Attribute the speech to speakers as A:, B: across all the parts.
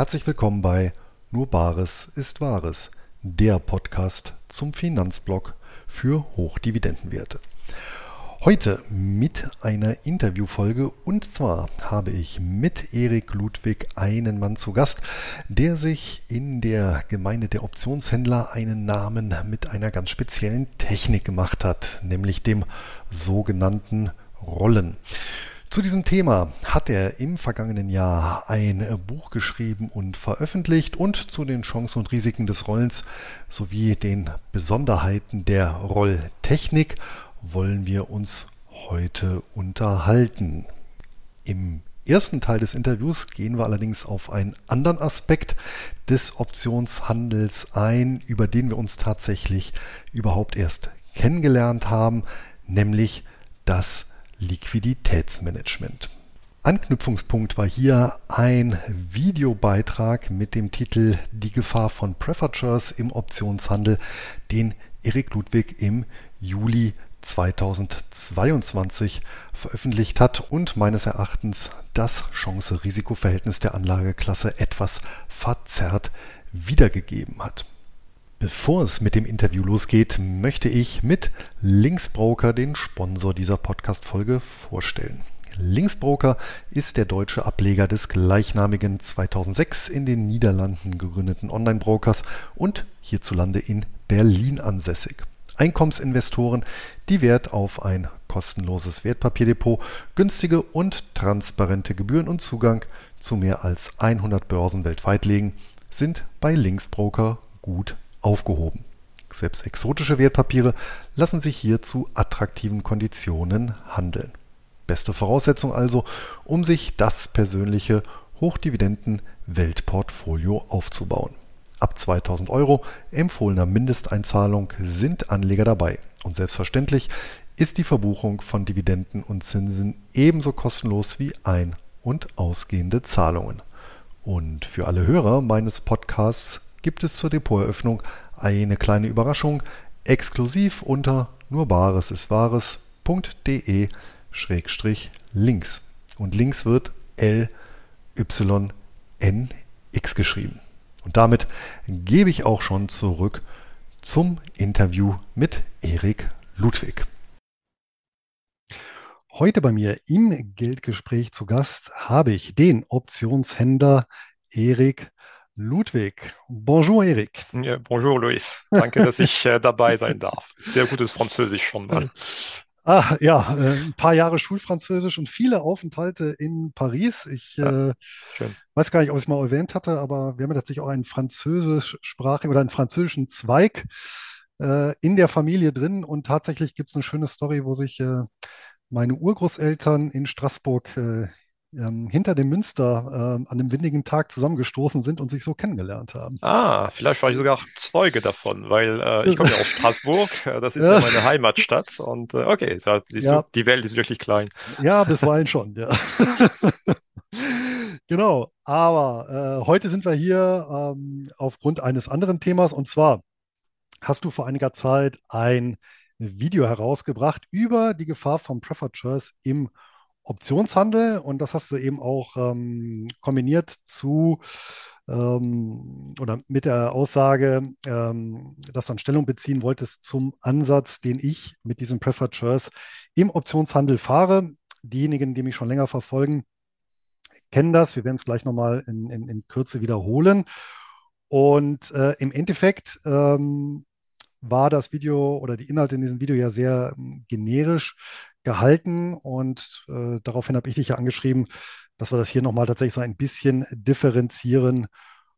A: Herzlich willkommen bei Nur Bares ist Wahres, der Podcast zum Finanzblock für Hochdividendenwerte. Heute mit einer Interviewfolge und zwar habe ich mit Erik Ludwig einen Mann zu Gast, der sich in der Gemeinde der Optionshändler einen Namen mit einer ganz speziellen Technik gemacht hat, nämlich dem sogenannten Rollen. Zu diesem Thema hat er im vergangenen Jahr ein Buch geschrieben und veröffentlicht und zu den Chancen und Risiken des Rollens sowie den Besonderheiten der Rolltechnik wollen wir uns heute unterhalten. Im ersten Teil des Interviews gehen wir allerdings auf einen anderen Aspekt des Optionshandels ein, über den wir uns tatsächlich überhaupt erst kennengelernt haben, nämlich das Liquiditätsmanagement. Anknüpfungspunkt war hier ein Videobeitrag mit dem Titel Die Gefahr von Prefatures im Optionshandel, den Erik Ludwig im Juli 2022 veröffentlicht hat und meines Erachtens das Chance-Risiko-Verhältnis der Anlageklasse etwas verzerrt wiedergegeben hat. Bevor es mit dem Interview losgeht, möchte ich mit Linksbroker den Sponsor dieser Podcast-Folge vorstellen. Linksbroker ist der deutsche Ableger des gleichnamigen 2006 in den Niederlanden gegründeten Online-Brokers und hierzulande in Berlin ansässig. Einkommensinvestoren, die Wert auf ein kostenloses Wertpapierdepot, günstige und transparente Gebühren und Zugang zu mehr als 100 Börsen weltweit legen, sind bei Linksbroker gut aufgehoben. Selbst exotische Wertpapiere lassen sich hier zu attraktiven Konditionen handeln. Beste Voraussetzung also, um sich das persönliche Hochdividenden-Weltportfolio aufzubauen. Ab 2000 Euro empfohlener Mindesteinzahlung sind Anleger dabei. Und selbstverständlich ist die Verbuchung von Dividenden und Zinsen ebenso kostenlos wie ein- und ausgehende Zahlungen. Und für alle Hörer meines Podcasts gibt es zur Depoteröffnung eine kleine Überraschung exklusiv unter nurbaresiswahres.de-links. Und links wird L Y N X geschrieben. Und damit gebe ich auch schon zurück zum Interview mit Erik Ludwig. Heute bei mir im Geldgespräch zu Gast habe ich den Optionshändler Erik Ludwig. Bonjour Erik.
B: Ja, bonjour Luis. Danke, dass ich äh, dabei sein darf. Sehr gutes Französisch schon mal.
A: Ah, ja, äh, ein paar Jahre Schulfranzösisch und viele Aufenthalte in Paris. Ich ja, äh, weiß gar nicht, ob ich es mal erwähnt hatte, aber wir haben ja tatsächlich auch einen französischsprachigen oder einen französischen Zweig äh, in der Familie drin. Und tatsächlich gibt es eine schöne Story, wo sich äh, meine Urgroßeltern in Straßburg äh, ähm, hinter dem Münster ähm, an einem windigen Tag zusammengestoßen sind und sich so kennengelernt haben.
B: Ah, vielleicht war ich sogar Zeuge davon, weil äh, ich komme ja aus Straßburg, äh, das ist ja, ja meine Heimatstadt und äh, okay, so, siehst ja. du, die Welt ist wirklich klein.
A: Ja, bisweilen schon, ja. genau, aber äh, heute sind wir hier ähm, aufgrund eines anderen Themas und zwar hast du vor einiger Zeit ein Video herausgebracht über die Gefahr von Preferred im Optionshandel und das hast du eben auch ähm, kombiniert zu ähm, oder mit der Aussage, ähm, dass du Stellung beziehen wolltest zum Ansatz, den ich mit diesem Preferred Shares im Optionshandel fahre. Diejenigen, die mich schon länger verfolgen, kennen das. Wir werden es gleich nochmal in, in, in Kürze wiederholen. Und äh, im Endeffekt ähm, war das Video oder die Inhalte in diesem Video ja sehr ähm, generisch gehalten und äh, daraufhin habe ich dich ja angeschrieben, dass wir das hier nochmal tatsächlich so ein bisschen differenzieren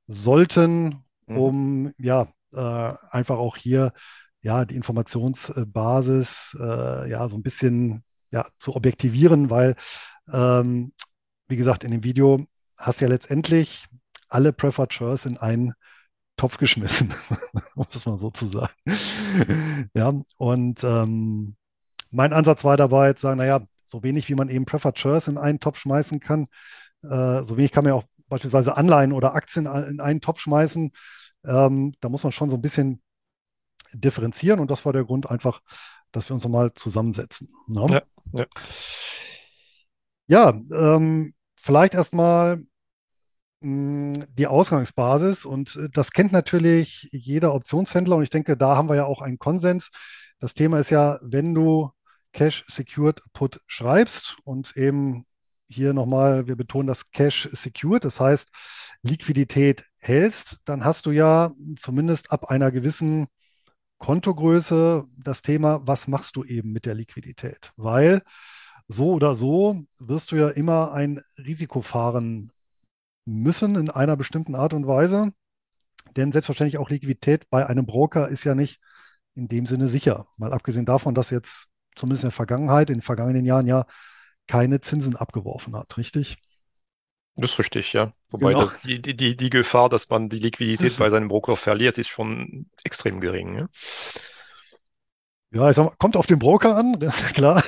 A: sollten, mhm. um ja äh, einfach auch hier ja die Informationsbasis äh, ja so ein bisschen ja zu objektivieren, weil ähm, wie gesagt in dem Video hast du ja letztendlich alle Preferred Shares in einen Topf geschmissen, muss man sozusagen. ja, und ähm, mein Ansatz war dabei zu sagen, naja, so wenig wie man eben Preferred Shares in einen Topf schmeißen kann, äh, so wenig kann man ja auch beispielsweise Anleihen oder Aktien in einen Topf schmeißen. Ähm, da muss man schon so ein bisschen differenzieren und das war der Grund einfach, dass wir uns nochmal zusammensetzen. Ne? Ja, ja. ja ähm, vielleicht erstmal die Ausgangsbasis und äh, das kennt natürlich jeder Optionshändler und ich denke, da haben wir ja auch einen Konsens. Das Thema ist ja, wenn du Cash Secured Put schreibst und eben hier nochmal, wir betonen das Cash Secured, das heißt Liquidität hältst, dann hast du ja zumindest ab einer gewissen Kontogröße das Thema, was machst du eben mit der Liquidität? Weil so oder so wirst du ja immer ein Risiko fahren müssen in einer bestimmten Art und Weise. Denn selbstverständlich auch Liquidität bei einem Broker ist ja nicht in dem Sinne sicher. Mal abgesehen davon, dass jetzt zumindest in der Vergangenheit, in den vergangenen Jahren ja keine Zinsen abgeworfen hat, richtig?
B: Das ist richtig, ja. Wobei genau. das, die, die, die Gefahr, dass man die Liquidität bei seinem Broker verliert, ist schon extrem gering. Ja,
A: ja ich sag mal, kommt auf den Broker an, klar.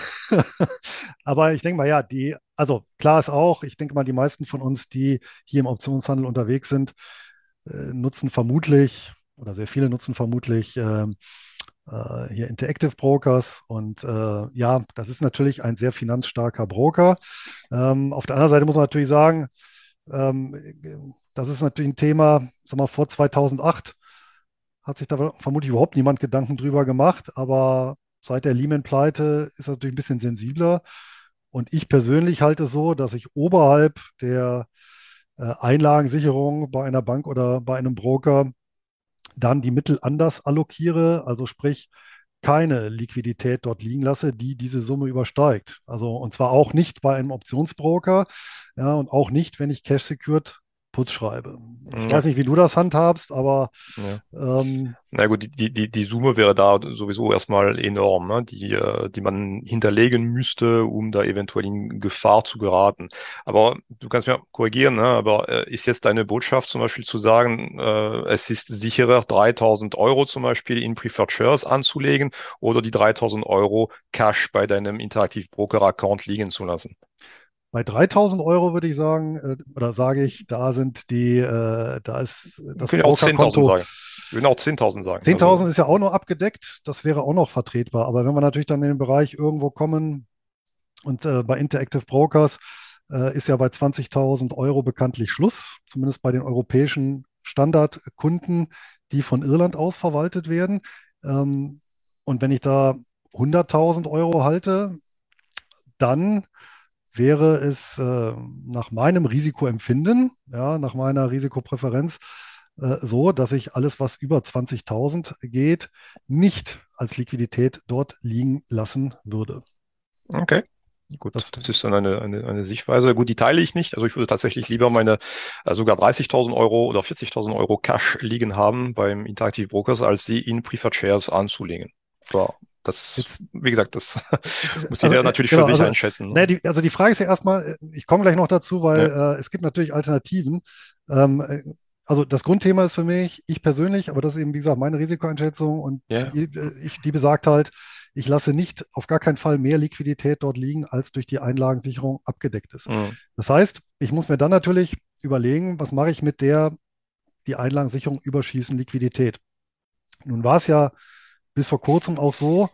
A: Aber ich denke mal, ja, die, also klar ist auch, ich denke mal, die meisten von uns, die hier im Optionshandel unterwegs sind, äh, nutzen vermutlich, oder sehr viele nutzen vermutlich äh, äh, hier Interactive Brokers. Und äh, ja, das ist natürlich ein sehr finanzstarker Broker. Ähm, auf der anderen Seite muss man natürlich sagen, ähm, das ist natürlich ein Thema, sag mal, vor 2008 hat sich da vermutlich überhaupt niemand Gedanken drüber gemacht, aber seit der Lehman-Pleite ist das natürlich ein bisschen sensibler. Und ich persönlich halte es so, dass ich oberhalb der äh, Einlagensicherung bei einer Bank oder bei einem Broker dann die Mittel anders allokiere, also sprich keine Liquidität dort liegen lasse, die diese Summe übersteigt. Also und zwar auch nicht bei einem Optionsbroker, ja, und auch nicht, wenn ich Cash Secured Putz schreibe. Ich ja. weiß nicht, wie du das handhabst, aber
B: ja. ähm, na gut, die, die, die Summe wäre da sowieso erstmal enorm, ne? die, äh, die man hinterlegen müsste, um da eventuell in Gefahr zu geraten. Aber du kannst mir korrigieren, ne? aber äh, ist jetzt deine Botschaft zum Beispiel zu sagen, äh, es ist sicherer, 3000 Euro zum Beispiel in Preferred Shares anzulegen oder die 3000 Euro Cash bei deinem Interaktiv Broker Account liegen zu lassen?
A: Bei 3000 Euro würde ich sagen, äh, oder sage ich, da sind die, äh, da ist das
B: ich auch 10.000 sagen. Ich würde auch 10.000 sagen.
A: 10.000 also. ist ja auch noch abgedeckt, das wäre auch noch vertretbar. Aber wenn wir natürlich dann in den Bereich irgendwo kommen und äh, bei Interactive Brokers äh, ist ja bei 20.000 Euro bekanntlich Schluss, zumindest bei den europäischen Standardkunden, die von Irland aus verwaltet werden. Ähm, und wenn ich da 100.000 Euro halte, dann wäre es äh, nach meinem Risikoempfinden, ja, nach meiner Risikopräferenz, äh, so, dass ich alles, was über 20.000 geht, nicht als Liquidität dort liegen lassen würde.
B: Okay. Gut, das, das ist dann eine, eine, eine Sichtweise. Gut, die teile ich nicht. Also ich würde tatsächlich lieber meine äh, sogar 30.000 Euro oder 40.000 Euro Cash liegen haben beim Interactive Brokers, als sie in Preferred Shares anzulegen. So, das, Jetzt, wie gesagt, das muss jeder also, natürlich genau, für sich
A: also,
B: einschätzen.
A: Ne, die, also die Frage ist ja erstmal, ich komme gleich noch dazu, weil ja. äh, es gibt natürlich Alternativen. Ähm, äh, also das Grundthema ist für mich, ich persönlich, aber das ist eben, wie gesagt, meine Risikoeinschätzung und ja. die, äh, ich, die besagt halt, ich lasse nicht auf gar keinen Fall mehr Liquidität dort liegen, als durch die Einlagensicherung abgedeckt ist. Mhm. Das heißt, ich muss mir dann natürlich überlegen, was mache ich mit der die Einlagensicherung überschießen Liquidität. Nun war es ja bis vor kurzem auch so,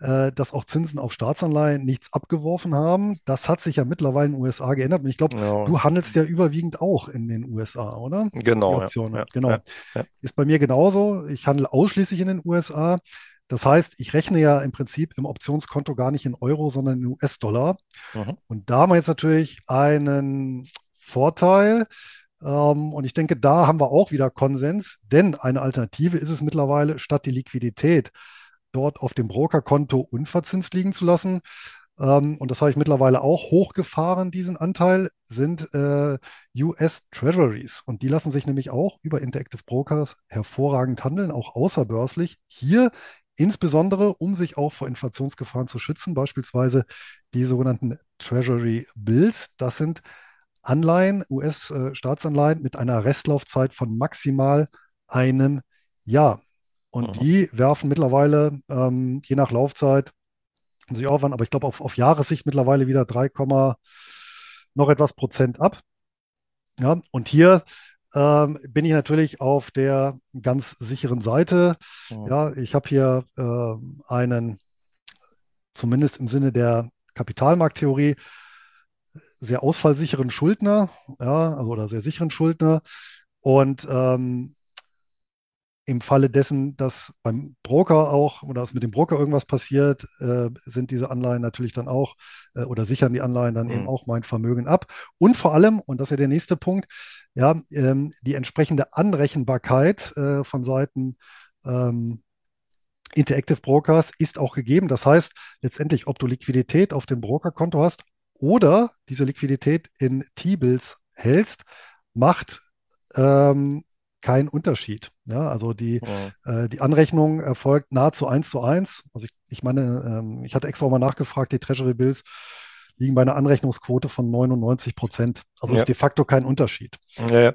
A: äh, dass auch Zinsen auf Staatsanleihen nichts abgeworfen haben. Das hat sich ja mittlerweile in den USA geändert. Und ich glaube, ja. du handelst ja überwiegend auch in den USA, oder?
B: Genau.
A: Ja, genau. Ja, Ist bei mir genauso. Ich handle ausschließlich in den USA. Das heißt, ich rechne ja im Prinzip im Optionskonto gar nicht in Euro, sondern in US-Dollar. Mhm. Und da haben wir jetzt natürlich einen Vorteil, und ich denke, da haben wir auch wieder Konsens, denn eine Alternative ist es mittlerweile, statt die Liquidität dort auf dem Brokerkonto unverzinst liegen zu lassen, ähm, und das habe ich mittlerweile auch hochgefahren, diesen Anteil, sind äh, US Treasuries. Und die lassen sich nämlich auch über Interactive Brokers hervorragend handeln, auch außerbörslich. Hier insbesondere, um sich auch vor Inflationsgefahren zu schützen, beispielsweise die sogenannten Treasury Bills. Das sind Anleihen, US-Staatsanleihen mit einer Restlaufzeit von maximal einem Jahr. Und mhm. die werfen mittlerweile, ähm, je nach Laufzeit, muss ich aufwand, aber ich glaube auf, auf Jahressicht mittlerweile wieder 3, noch etwas Prozent ab. Ja, und hier ähm, bin ich natürlich auf der ganz sicheren Seite. Mhm. Ja, ich habe hier äh, einen, zumindest im Sinne der Kapitalmarkttheorie, sehr ausfallsicheren Schuldner, ja, also oder sehr sicheren Schuldner. Und ähm, im Falle dessen, dass beim Broker auch oder dass mit dem Broker irgendwas passiert, äh, sind diese Anleihen natürlich dann auch äh, oder sichern die Anleihen dann mhm. eben auch mein Vermögen ab. Und vor allem, und das ist ja der nächste Punkt, ja, ähm, die entsprechende Anrechenbarkeit äh, von Seiten ähm, Interactive Brokers ist auch gegeben. Das heißt, letztendlich, ob du Liquidität auf dem Brokerkonto hast oder diese Liquidität in T-Bills hältst, macht ähm, keinen Unterschied. Ja, also die, ja. äh, die Anrechnung erfolgt nahezu eins zu eins. Also ich, ich meine, ähm, ich hatte extra auch mal nachgefragt, die Treasury Bills liegen bei einer Anrechnungsquote von 99 Prozent. Also ja. ist de facto kein Unterschied.
B: Ja,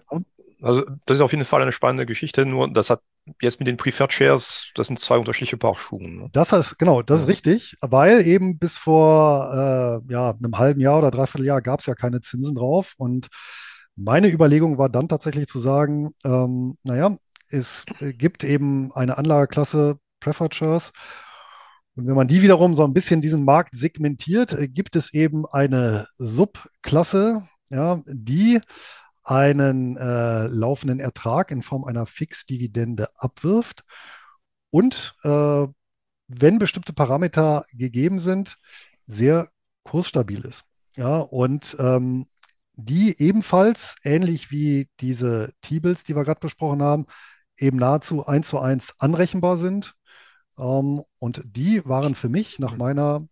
B: also das ist auf jeden Fall eine spannende Geschichte, nur das hat jetzt mit den Preferred Shares, das sind zwei unterschiedliche Paar Schuhe. Ne?
A: Das ist, genau, das ist richtig, weil eben bis vor äh, ja, einem halben Jahr oder dreiviertel Jahr gab es ja keine Zinsen drauf und meine Überlegung war dann tatsächlich zu sagen, ähm, naja, es gibt eben eine Anlageklasse Preferred Shares. Und wenn man die wiederum so ein bisschen diesen Markt segmentiert, äh, gibt es eben eine Subklasse, ja, die einen äh, laufenden Ertrag in Form einer Fixdividende abwirft und äh, wenn bestimmte Parameter gegeben sind, sehr kursstabil ist. Ja, und ähm, die ebenfalls, ähnlich wie diese T-Bills, die wir gerade besprochen haben, eben nahezu eins zu eins anrechenbar sind. Ähm, und die waren für mich nach meiner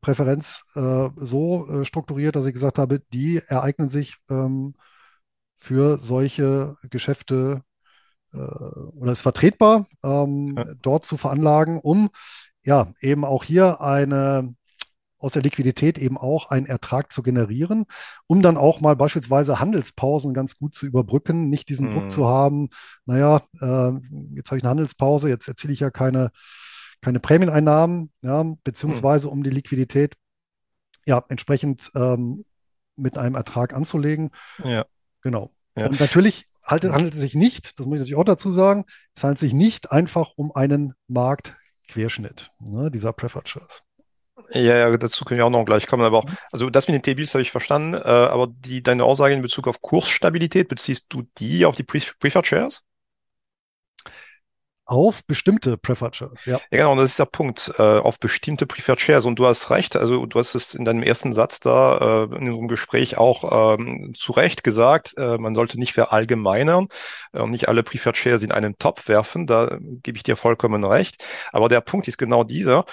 A: Präferenz äh, so äh, strukturiert, dass ich gesagt habe, die ereignen sich ähm, für solche Geschäfte äh, oder ist vertretbar, ähm, ja. dort zu veranlagen, um ja eben auch hier eine aus der Liquidität eben auch einen Ertrag zu generieren, um dann auch mal beispielsweise Handelspausen ganz gut zu überbrücken, nicht diesen mm. Druck zu mhm. haben, naja, äh, jetzt habe ich eine Handelspause, jetzt erziele ich ja keine, keine Prämieneinnahmen, ja, beziehungsweise mm. um die Liquidität ja entsprechend ähm, mit einem Ertrag anzulegen. Ja. Genau. Ja. Und natürlich handelt, handelt es sich nicht, das muss ich natürlich auch dazu sagen, es handelt sich nicht einfach um einen Marktquerschnitt ne, dieser Preferred Shares.
B: Ja, ja, dazu können wir auch noch gleich kommen. Aber auch, mhm. also das mit den T-Bills habe ich verstanden. Äh, aber die, deine Aussage in Bezug auf Kursstabilität, beziehst du die auf die Pre Preferred Shares?
A: Auf bestimmte Preferred Shares, ja.
B: Ja, genau, das ist der Punkt, äh, auf bestimmte Preferred Shares. Und du hast recht, also du hast es in deinem ersten Satz da äh, in unserem Gespräch auch ähm, zu Recht gesagt, äh, man sollte nicht verallgemeinern äh, und nicht alle Preferred Shares in einen Topf werfen, da gebe ich dir vollkommen recht. Aber der Punkt ist genau dieser,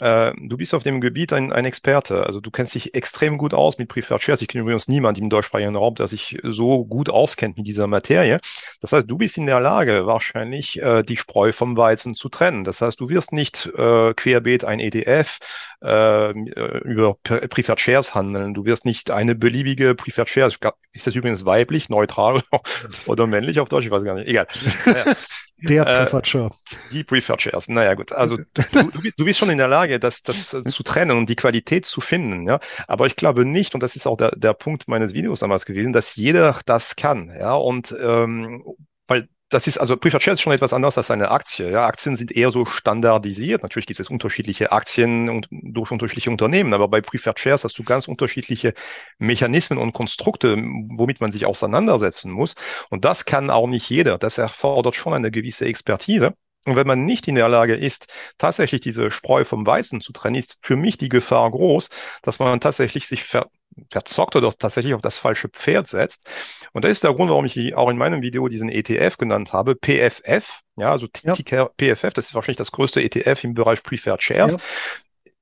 B: äh, du bist auf dem Gebiet ein, ein Experte. Also du kennst dich extrem gut aus mit Preferred Shares. Ich kenne übrigens niemand im deutschsprachigen Raum, der sich so gut auskennt mit dieser Materie. Das heißt, du bist in der Lage, wahrscheinlich äh, die Spreu vom Weizen zu trennen. Das heißt, du wirst nicht äh, querbeet ein ETF äh, über Preferred Shares handeln. Du wirst nicht eine beliebige Preferred Shares, ist das übrigens weiblich, neutral oder männlich auf Deutsch, ich weiß gar nicht, egal.
A: Der äh, Preferred Share.
B: Die Preferred Shares, naja gut, also du, du, bist schon in der Lage, das, das zu trennen und die Qualität zu finden, ja, aber ich glaube nicht, und das ist auch der, der Punkt meines Videos damals gewesen, dass jeder das kann, ja, und ähm, weil das ist, also Preferred Share ist schon etwas anderes als eine Aktie. Ja, Aktien sind eher so standardisiert. Natürlich gibt es unterschiedliche Aktien und durch unterschiedliche Unternehmen, aber bei Preferred Shares hast du ganz unterschiedliche Mechanismen und Konstrukte, womit man sich auseinandersetzen muss. Und das kann auch nicht jeder. Das erfordert schon eine gewisse Expertise. Und wenn man nicht in der Lage ist, tatsächlich diese Spreu vom Weißen zu trennen, ist für mich die Gefahr groß, dass man tatsächlich sich ver verzockt oder tatsächlich auf das falsche Pferd setzt. Und das ist der Grund, warum ich auch in meinem Video diesen ETF genannt habe, PFF. Ja, also ja. PFF, das ist wahrscheinlich das größte ETF im Bereich Preferred Shares. Ja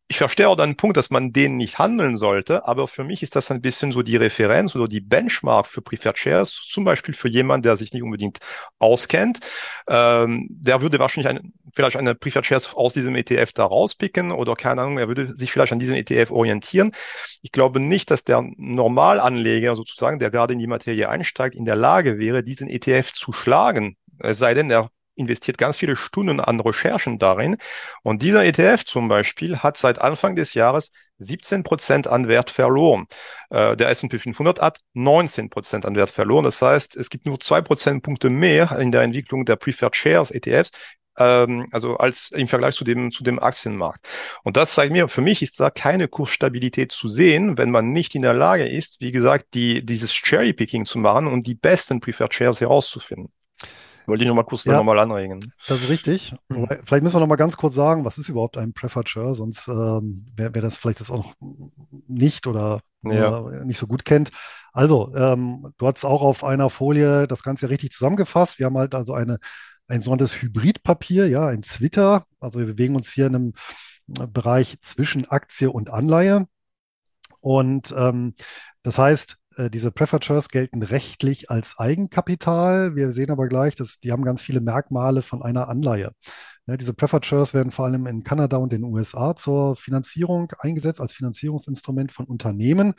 B: ich verstehe auch deinen Punkt, dass man den nicht handeln sollte, aber für mich ist das ein bisschen so die Referenz oder die Benchmark für Preferred Shares, zum Beispiel für jemanden, der sich nicht unbedingt auskennt. Ähm, der würde wahrscheinlich ein, vielleicht eine Preferred Shares aus diesem ETF da rauspicken oder keine Ahnung, er würde sich vielleicht an diesem ETF orientieren. Ich glaube nicht, dass der Normalanleger sozusagen, der gerade in die Materie einsteigt, in der Lage wäre, diesen ETF zu schlagen. Es sei denn, er investiert ganz viele Stunden an Recherchen darin. Und dieser ETF zum Beispiel hat seit Anfang des Jahres 17 Prozent an Wert verloren. Äh, der S&P 500 hat 19 Prozent an Wert verloren. Das heißt, es gibt nur zwei Prozentpunkte mehr in der Entwicklung der Preferred Shares ETFs ähm, also als im Vergleich zu dem, zu dem Aktienmarkt. Und das zeigt mir, für mich ist da keine Kursstabilität zu sehen, wenn man nicht in der Lage ist, wie gesagt, die, dieses Cherry-Picking zu machen und die besten Preferred Shares herauszufinden. Wollte ich noch mal kurz ja, nochmal anregen.
A: Das ist richtig. Mhm. Vielleicht müssen wir noch mal ganz kurz sagen, was ist überhaupt ein Preferred Share, sonst ähm, wer, wer das vielleicht jetzt auch nicht oder ja. nicht so gut kennt. Also, ähm, du hast auch auf einer Folie das Ganze richtig zusammengefasst. Wir haben halt also eine, ein sogenanntes Hybridpapier, ja, ein Twitter. Also wir bewegen uns hier in einem Bereich zwischen Aktie und Anleihe. Und ähm, das heißt, äh, diese Shares gelten rechtlich als Eigenkapital. Wir sehen aber gleich, dass die haben ganz viele Merkmale von einer Anleihe. Ja, diese Shares werden vor allem in Kanada und den USA zur Finanzierung eingesetzt, als Finanzierungsinstrument von Unternehmen.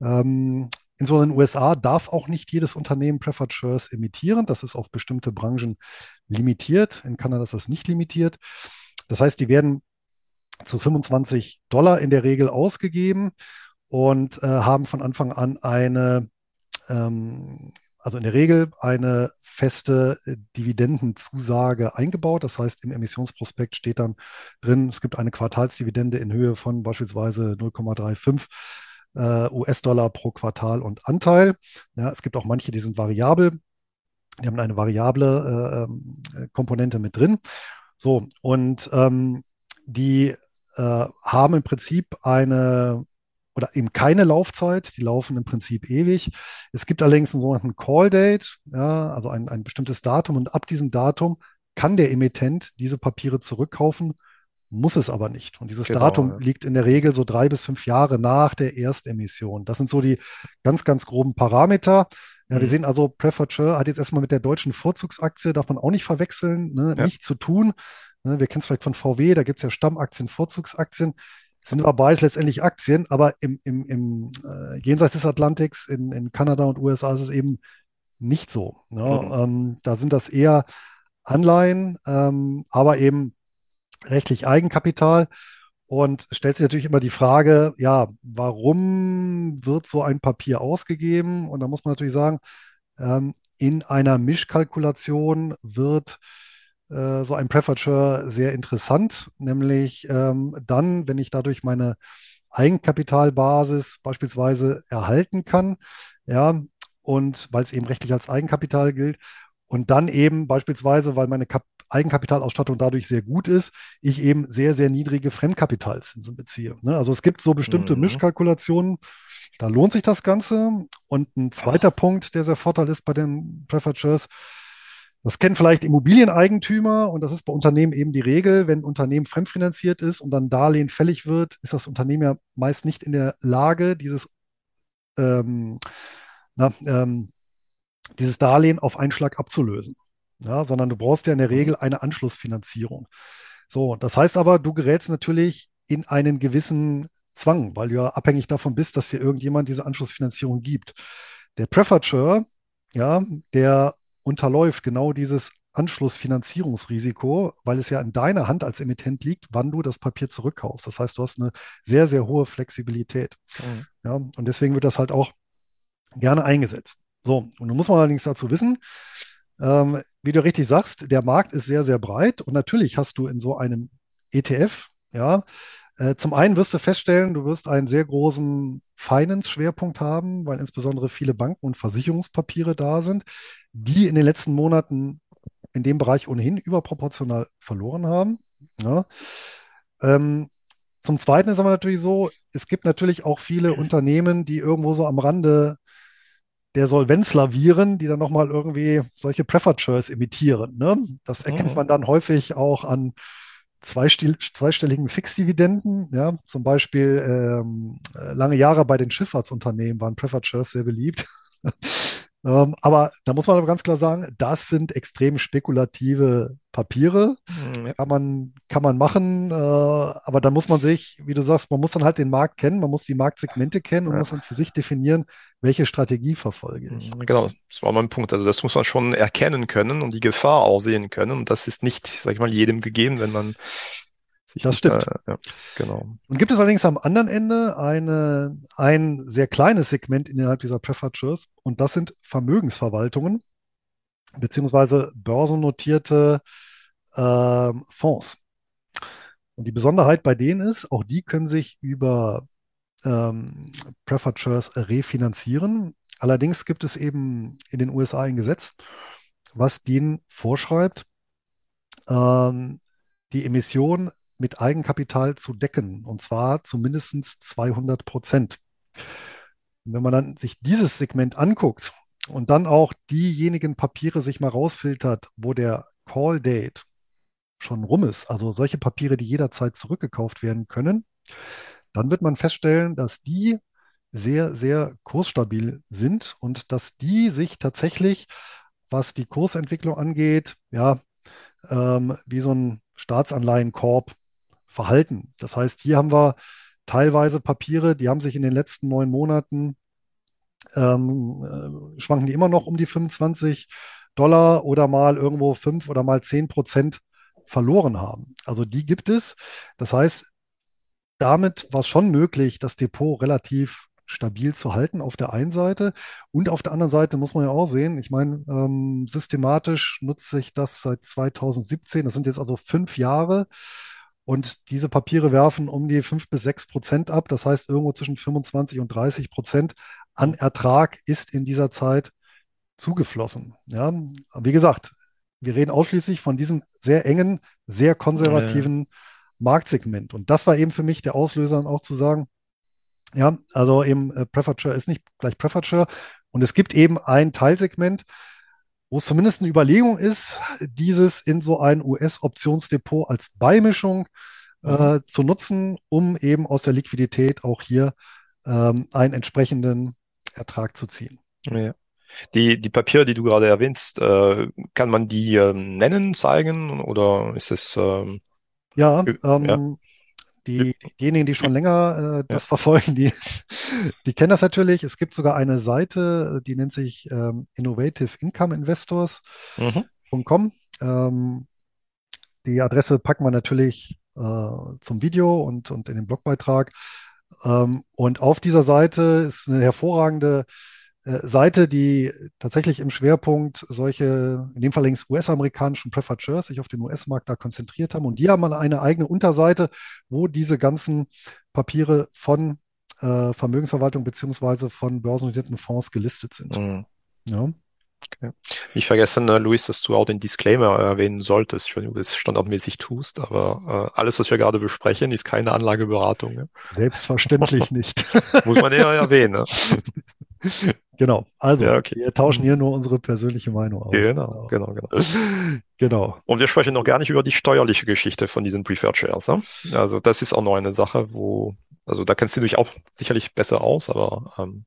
A: Ähm, insbesondere in den USA darf auch nicht jedes Unternehmen Shares emittieren. Das ist auf bestimmte Branchen limitiert. In Kanada ist das nicht limitiert. Das heißt, die werden zu 25 Dollar in der Regel ausgegeben und äh, haben von Anfang an eine, ähm, also in der Regel eine feste Dividendenzusage eingebaut. Das heißt, im Emissionsprospekt steht dann drin, es gibt eine Quartalsdividende in Höhe von beispielsweise 0,35 äh, US-Dollar pro Quartal und Anteil. Ja, es gibt auch manche, die sind variabel. Die haben eine variable äh, ähm, Komponente mit drin. So, und ähm, die äh, haben im Prinzip eine oder eben keine Laufzeit, die laufen im Prinzip ewig. Es gibt allerdings einen sogenannten Call-Date, ja, also ein, ein bestimmtes Datum und ab diesem Datum kann der Emittent diese Papiere zurückkaufen, muss es aber nicht. Und dieses genau, Datum ja. liegt in der Regel so drei bis fünf Jahre nach der Erstemission. Das sind so die ganz, ganz groben Parameter. Ja, mhm. wir sehen also, Preferred Share hat jetzt erstmal mit der deutschen Vorzugsaktie, darf man auch nicht verwechseln, ne, ja. nicht zu tun. Ne, wir kennen es vielleicht von VW, da gibt es ja Stammaktien, Vorzugsaktien sind aber beides letztendlich Aktien, aber im, im, im äh, jenseits des Atlantiks, in, in Kanada und USA ist es eben nicht so. Ne? Mhm. Ähm, da sind das eher Anleihen, ähm, aber eben rechtlich Eigenkapital. Und stellt sich natürlich immer die Frage, ja, warum wird so ein Papier ausgegeben? Und da muss man natürlich sagen, ähm, in einer Mischkalkulation wird äh, so ein Preferature sehr interessant, nämlich ähm, dann, wenn ich dadurch meine Eigenkapitalbasis beispielsweise erhalten kann, ja, und weil es eben rechtlich als Eigenkapital gilt, und dann eben beispielsweise, weil meine Kap Eigenkapitalausstattung dadurch sehr gut ist, ich eben sehr, sehr niedrige Fremdkapitalzinsen beziehe. Ne? Also es gibt so bestimmte mhm. Mischkalkulationen, da lohnt sich das Ganze. Und ein zweiter. Punkt, der sehr Vorteil ist bei den Preferred Shares, das kennen vielleicht Immobilieneigentümer und das ist bei Unternehmen eben die Regel. Wenn ein Unternehmen fremdfinanziert ist und dann Darlehen fällig wird, ist das Unternehmen ja meist nicht in der Lage, dieses, ähm, na, ähm, dieses Darlehen auf einen Schlag abzulösen. Ja, sondern du brauchst ja in der Regel eine Anschlussfinanzierung. So, das heißt aber, du gerätst natürlich in einen gewissen Zwang, weil du ja abhängig davon bist, dass dir irgendjemand diese Anschlussfinanzierung gibt. Der Preferature, ja, der unterläuft genau dieses Anschlussfinanzierungsrisiko, weil es ja in deiner Hand als Emittent liegt, wann du das Papier zurückkaufst. Das heißt, du hast eine sehr, sehr hohe Flexibilität. Mhm. Ja, und deswegen wird das halt auch gerne eingesetzt. So, und nun muss man allerdings dazu wissen, ähm, wie du richtig sagst, der Markt ist sehr, sehr breit und natürlich hast du in so einem ETF, ja, zum einen wirst du feststellen, du wirst einen sehr großen Finance-Schwerpunkt haben, weil insbesondere viele Banken und Versicherungspapiere da sind die in den letzten Monaten in dem Bereich ohnehin überproportional verloren haben. Ja. Ähm, zum Zweiten ist aber natürlich so, es gibt natürlich auch viele Unternehmen, die irgendwo so am Rande der Solvenz lavieren, die dann nochmal irgendwie solche Preferred Shares emittieren. Ne? Das erkennt mhm. man dann häufig auch an zweistelligen Fixdividenden. Ja? Zum Beispiel ähm, lange Jahre bei den Schifffahrtsunternehmen waren Preferred Shares sehr beliebt. Ähm, aber da muss man aber ganz klar sagen, das sind extrem spekulative Papiere. Mhm. Kann man, kann man machen, äh, aber da muss man sich, wie du sagst, man muss dann halt den Markt kennen, man muss die Marktsegmente kennen und ja. muss dann für sich definieren, welche Strategie verfolge ich.
B: Mhm, genau, das war mein Punkt. Also das muss man schon erkennen können und die Gefahr auch sehen können. Und das ist nicht, sag ich mal, jedem gegeben, wenn man
A: das stimmt. Äh, ja, genau. Und gibt es allerdings am anderen Ende eine, ein sehr kleines Segment innerhalb dieser Prefatures und das sind Vermögensverwaltungen beziehungsweise börsennotierte ähm, Fonds. Und die Besonderheit bei denen ist, auch die können sich über ähm, Shares refinanzieren. Allerdings gibt es eben in den USA ein Gesetz, was denen vorschreibt, ähm, die Emission mit Eigenkapital zu decken, und zwar zu mindestens 200 Prozent. wenn man dann sich dieses Segment anguckt und dann auch diejenigen Papiere sich mal rausfiltert, wo der Call Date schon rum ist, also solche Papiere, die jederzeit zurückgekauft werden können, dann wird man feststellen, dass die sehr, sehr kursstabil sind und dass die sich tatsächlich, was die Kursentwicklung angeht, ja, ähm, wie so ein Staatsanleihenkorb verhalten. Das heißt, hier haben wir teilweise Papiere, die haben sich in den letzten neun Monaten, ähm, äh, schwanken die immer noch um die 25 Dollar oder mal irgendwo 5 oder mal 10 Prozent verloren haben. Also die gibt es. Das heißt, damit war es schon möglich, das Depot relativ stabil zu halten auf der einen Seite. Und auf der anderen Seite muss man ja auch sehen, ich meine, ähm, systematisch nutze ich das seit 2017. Das sind jetzt also fünf Jahre. Und diese Papiere werfen um die 5 bis 6 Prozent ab. Das heißt, irgendwo zwischen 25 und 30 Prozent an Ertrag ist in dieser Zeit zugeflossen. Ja, wie gesagt, wir reden ausschließlich von diesem sehr engen, sehr konservativen ja. Marktsegment. Und das war eben für mich der Auslöser, auch zu sagen, ja, also eben äh, Preferred ist nicht gleich Preferred Und es gibt eben ein Teilsegment, wo es zumindest eine Überlegung ist, dieses in so ein US-Optionsdepot als Beimischung äh, mhm. zu nutzen, um eben aus der Liquidität auch hier ähm, einen entsprechenden Ertrag zu ziehen.
B: Ja. Die, die Papiere, die du gerade erwähnst, äh, kann man die ähm, nennen, zeigen oder ist es ähm,
A: ja, ähm, ja, die, diejenigen, die schon länger äh, das ja. verfolgen, die, die kennen das natürlich. Es gibt sogar eine Seite, die nennt sich ähm, Innovative Income Investors.com. Mhm. Ähm, die Adresse packen wir natürlich äh, zum Video und, und in den Blogbeitrag. Ähm, und auf dieser Seite ist eine hervorragende Seite, die tatsächlich im Schwerpunkt solche, in dem Fall links US-amerikanischen Preferred Shares, sich auf den US-Markt da konzentriert haben. Und die haben eine eigene Unterseite, wo diese ganzen Papiere von äh, Vermögensverwaltung beziehungsweise von börsennotierten Fonds gelistet sind. Mhm. Ja.
B: Okay. Ich vergesse, ne, Luis, dass du auch den Disclaimer erwähnen solltest. Ich weiß nicht, ob du das standardmäßig tust, aber äh, alles, was wir gerade besprechen, ist keine Anlageberatung. Ne?
A: Selbstverständlich nicht.
B: Muss man ja erwähnen. Ne?
A: Genau. Also, ja, okay. wir tauschen hier nur unsere persönliche Meinung aus.
B: Genau, genau, genau.
A: genau.
B: Und wir sprechen noch gar nicht über die steuerliche Geschichte von diesen Preferred Shares. Ne? Also, das ist auch noch eine Sache, wo, also da kennst du dich auch sicherlich besser aus, aber ähm,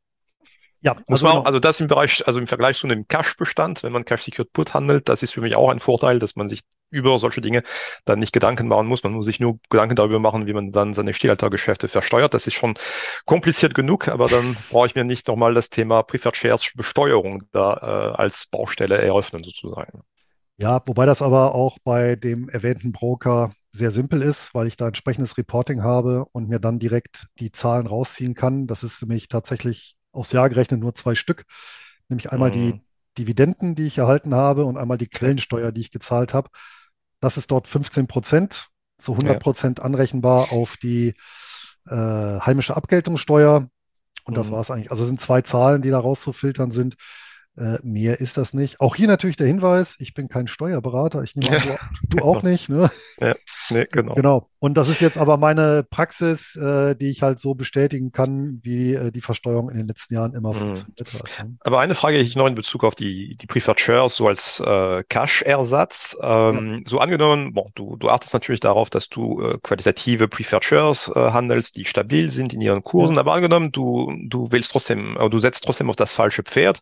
B: ja, also, man, also das im Bereich, also im Vergleich zu einem Cash-Bestand, wenn man Cash-Secured Put handelt, das ist für mich auch ein Vorteil, dass man sich über solche Dinge dann nicht Gedanken machen muss. Man muss sich nur Gedanken darüber machen, wie man dann seine Stilhaltergeschäfte versteuert. Das ist schon kompliziert genug, aber dann brauche ich mir nicht nochmal das Thema Preferred Shares Besteuerung da äh, als Baustelle eröffnen sozusagen.
A: Ja, wobei das aber auch bei dem erwähnten Broker sehr simpel ist, weil ich da entsprechendes Reporting habe und mir dann direkt die Zahlen rausziehen kann. Das ist nämlich tatsächlich aufs Jahr gerechnet nur zwei Stück, nämlich einmal mhm. die Dividenden, die ich erhalten habe und einmal die Quellensteuer, die ich gezahlt habe. Das ist dort 15 Prozent, zu 100 Prozent ja. anrechenbar auf die äh, heimische Abgeltungssteuer. Und mhm. das war es eigentlich. Also es sind zwei Zahlen, die da rauszufiltern sind. Äh, mehr ist das nicht. Auch hier natürlich der Hinweis, ich bin kein Steuerberater, ich nehme an, du, du auch nicht. Ne?
B: Ja, nee, genau.
A: Genau. Und das ist jetzt aber meine Praxis, äh, die ich halt so bestätigen kann, wie äh, die Versteuerung in den letzten Jahren immer mhm. funktioniert hat.
B: Ne? Aber eine Frage hätte ich noch in Bezug auf die, die Preferred Shares, so als äh, Cash-Ersatz. Ähm, ja. So angenommen, bon, du, du achtest natürlich darauf, dass du äh, qualitative Preferred Shares handelst, die stabil sind in ihren Kursen, ja. aber angenommen, du, du willst trotzdem, du setzt trotzdem auf das falsche Pferd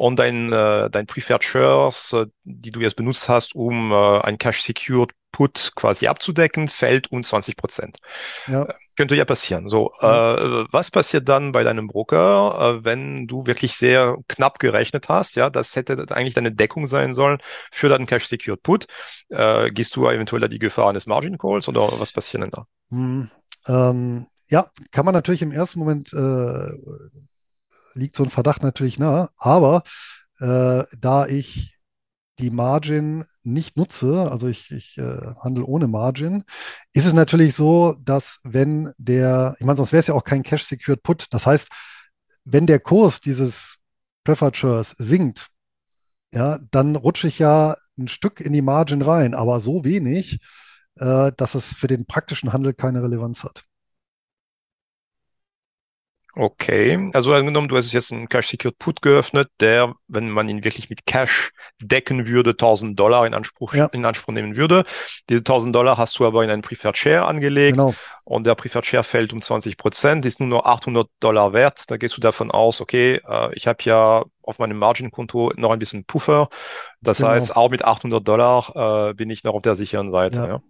B: und dein, äh, dein Preferred Shares, äh, die du jetzt benutzt hast, um äh, ein Cash Secured Put quasi abzudecken, fällt um 20 Prozent. Ja. Äh, könnte ja passieren. So, ja. Äh, was passiert dann bei deinem Broker, äh, wenn du wirklich sehr knapp gerechnet hast? Ja, das hätte eigentlich deine Deckung sein sollen für deinen Cash Secured Put. Äh, gehst du eventuell da die Gefahr eines Margin Calls oder was passiert denn da?
A: Hm, ähm, ja, kann man natürlich im ersten Moment äh, liegt so ein Verdacht natürlich nahe. Aber äh, da ich die Margin nicht nutze, also ich, ich äh, handle ohne Margin, ist es natürlich so, dass wenn der, ich meine, sonst wäre es ja auch kein Cash-Secured Put. Das heißt, wenn der Kurs dieses Preferred Shares sinkt, ja, dann rutsche ich ja ein Stück in die Margin rein, aber so wenig, äh, dass es für den praktischen Handel keine Relevanz hat.
B: Okay, also angenommen, du hast jetzt einen Cash-Secured Put geöffnet, der, wenn man ihn wirklich mit Cash decken würde, 1000 Dollar in Anspruch, ja. in Anspruch nehmen würde. Diese 1000 Dollar hast du aber in einen Preferred Share angelegt genau. und der Preferred Share fällt um 20 Prozent, ist nur noch 800 Dollar wert. Da gehst du davon aus, okay, äh, ich habe ja auf meinem Margin-Konto noch ein bisschen Puffer. Das genau. heißt, auch mit 800 Dollar äh, bin ich noch auf der sicheren Seite. Ja. ja.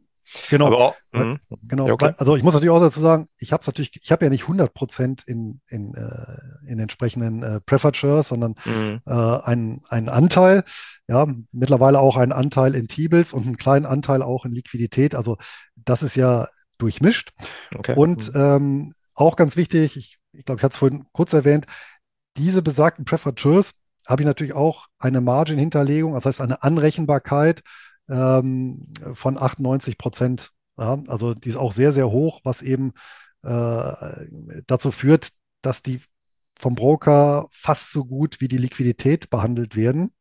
A: Genau. Aber, weil, genau. Ja, okay. Also ich muss natürlich auch dazu sagen, ich habe es natürlich, ich habe ja nicht 100 Prozent in, in, äh, in entsprechenden äh, Preferred Shares, sondern mhm. äh, einen, einen Anteil, ja, mittlerweile auch einen Anteil in T-Bills und einen kleinen Anteil auch in Liquidität. Also das ist ja durchmischt. Okay. Und mhm. ähm, auch ganz wichtig, ich, ich glaube, ich hatte es vorhin kurz erwähnt, diese besagten Preferred Shares habe ich natürlich auch eine Margin-Hinterlegung, das heißt eine Anrechenbarkeit ähm, von 98 Prozent. Ja, also die ist auch sehr, sehr hoch, was eben äh, dazu führt, dass die vom Broker fast so gut wie die Liquidität behandelt werden.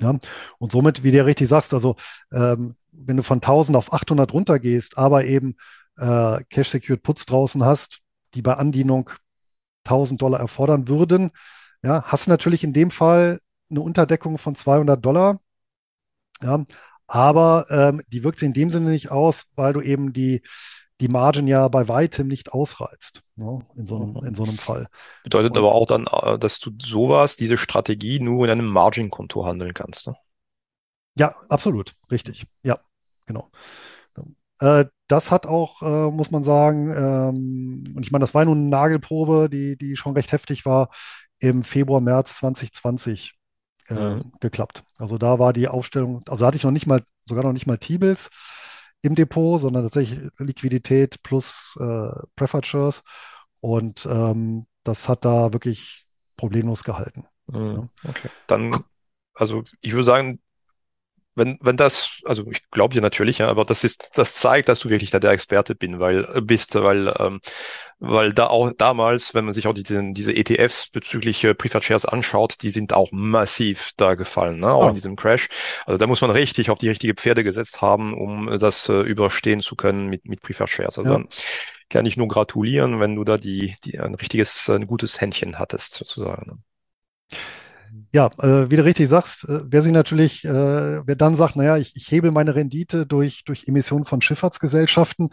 A: Ja, und somit, wie du richtig sagst, also ähm, wenn du von 1000 auf 800 runtergehst, aber eben äh, Cash-Secured Puts draußen hast, die bei Andienung 1000 Dollar erfordern würden, ja, hast du natürlich in dem Fall eine Unterdeckung von 200 Dollar. Ja, aber ähm, die wirkt sich in dem Sinne nicht aus, weil du eben die, die Margin ja bei weitem nicht ausreizt, ne, in, so einem, mhm. in so einem Fall.
B: Bedeutet Und, aber auch dann, äh, dass du sowas, diese Strategie nur in einem Margin-Konto handeln kannst. Ne?
A: Ja, absolut, richtig. Ja, genau. Äh, das hat auch, äh, muss man sagen, ähm, und ich meine, das war nur eine Nagelprobe, die, die schon recht heftig war, im Februar, März 2020 äh, geklappt. Also da war die Aufstellung, also hatte ich noch nicht mal, sogar noch nicht mal T-Bills im Depot, sondern tatsächlich Liquidität plus äh, Preferred Shares. Und ähm, das hat da wirklich problemlos gehalten.
B: Mhm. Ja. Okay. Dann, also ich würde sagen, wenn, wenn das, also ich glaube dir natürlich, ja, aber das ist, das zeigt, dass du wirklich da der Experte bin, weil, äh, bist, weil, ähm, weil da auch damals, wenn man sich auch die, diese ETFs bezüglich äh, Preferred Shares anschaut, die sind auch massiv da gefallen, ne, auch oh. in diesem Crash. Also da muss man richtig auf die richtige Pferde gesetzt haben, um das äh, überstehen zu können mit, mit Preferred Shares. Also ja. dann kann ich nur gratulieren, wenn du da die, die ein richtiges, ein gutes Händchen hattest, sozusagen. Ne.
A: Ja, äh, wie du richtig sagst, äh, wer sich natürlich, äh, wer dann sagt, naja, ich, ich hebel meine Rendite durch, durch Emissionen von Schifffahrtsgesellschaften,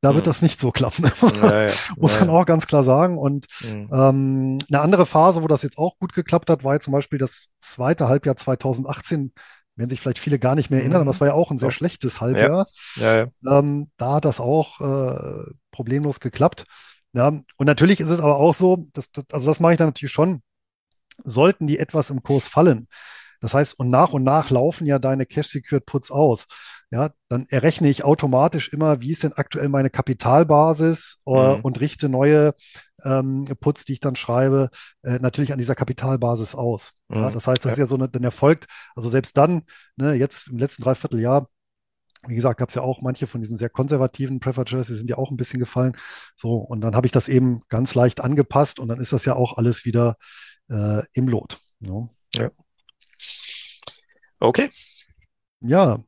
A: da wird mhm. das nicht so klappen. Ja, ja, Muss man ja. auch ganz klar sagen. Und mhm. ähm, eine andere Phase, wo das jetzt auch gut geklappt hat, war ja zum Beispiel das zweite Halbjahr 2018. Werden sich vielleicht viele gar nicht mehr erinnern, mhm. aber das war ja auch ein sehr schlechtes Halbjahr. Ähm, da hat das auch äh, problemlos geklappt. Ja, und natürlich ist es aber auch so, dass, also das mache ich dann natürlich schon sollten die etwas im Kurs fallen, das heißt, und nach und nach laufen ja deine Cash-Secured Puts aus. Ja, dann errechne ich automatisch immer, wie ist denn aktuell meine Kapitalbasis äh, mhm. und richte neue ähm, Puts, die ich dann schreibe, äh, natürlich an dieser Kapitalbasis aus. Mhm. Ja, das heißt, das ja. ist ja so eine, dann erfolgt, also selbst dann, ne, jetzt im letzten Dreivierteljahr, wie gesagt, gab es ja auch manche von diesen sehr konservativen Preferred Shares, die sind ja auch ein bisschen gefallen. So, und dann habe ich das eben ganz leicht angepasst und dann ist das ja auch alles wieder äh, im Lot. Ja. ja.
B: Okay.
A: Ja.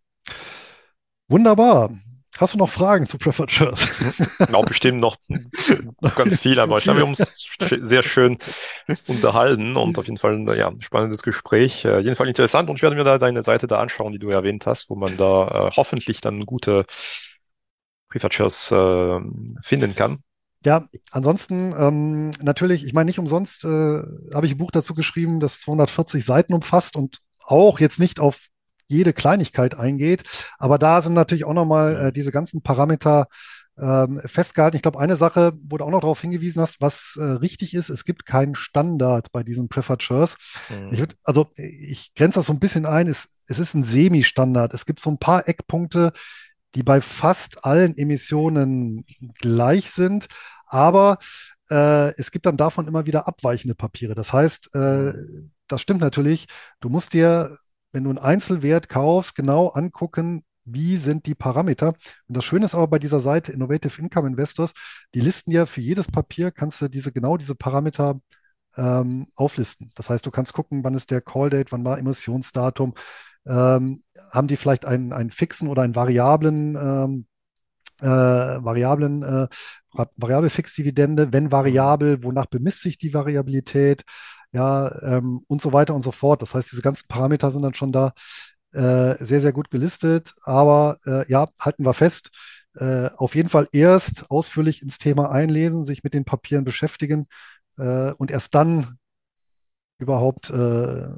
A: Wunderbar. Hast du noch Fragen zu Preferred Shares?
B: Genau, bestimmt noch, ganz viel, aber ich habe uns sehr schön unterhalten und auf jeden Fall ein ja, spannendes Gespräch. Äh, jeden Fall interessant und ich werde mir da deine Seite da anschauen, die du erwähnt hast, wo man da äh, hoffentlich dann gute Preferred Shares äh, finden kann.
A: Ja, ansonsten ähm, natürlich, ich meine, nicht umsonst äh, habe ich ein Buch dazu geschrieben, das 240 Seiten umfasst und auch jetzt nicht auf jede Kleinigkeit eingeht, aber da sind natürlich auch nochmal äh, diese ganzen Parameter ähm, festgehalten. Ich glaube, eine Sache, wo du auch noch darauf hingewiesen hast, was äh, richtig ist, es gibt keinen Standard bei diesen Preferred Shares. Mhm. Ich würd, also ich grenze das so ein bisschen ein, es, es ist ein Semi-Standard. Es gibt so ein paar Eckpunkte, die bei fast allen Emissionen gleich sind, aber äh, es gibt dann davon immer wieder abweichende Papiere. Das heißt, äh, das stimmt natürlich, du musst dir wenn du einen Einzelwert kaufst, genau angucken, wie sind die Parameter. Und das Schöne ist aber bei dieser Seite Innovative Income Investors, die listen ja für jedes Papier, kannst du diese genau diese Parameter ähm, auflisten. Das heißt, du kannst gucken, wann ist der Call Date, wann war Emissionsdatum, ähm, haben die vielleicht einen, einen fixen oder einen variablen ähm, äh, variablen äh, variable Fixdividende, wenn variabel, wonach bemisst sich die Variabilität, ja, ähm, und so weiter und so fort. Das heißt, diese ganzen Parameter sind dann schon da äh, sehr, sehr gut gelistet. Aber äh, ja, halten wir fest, äh, auf jeden Fall erst ausführlich ins Thema einlesen, sich mit den Papieren beschäftigen äh, und erst dann überhaupt äh,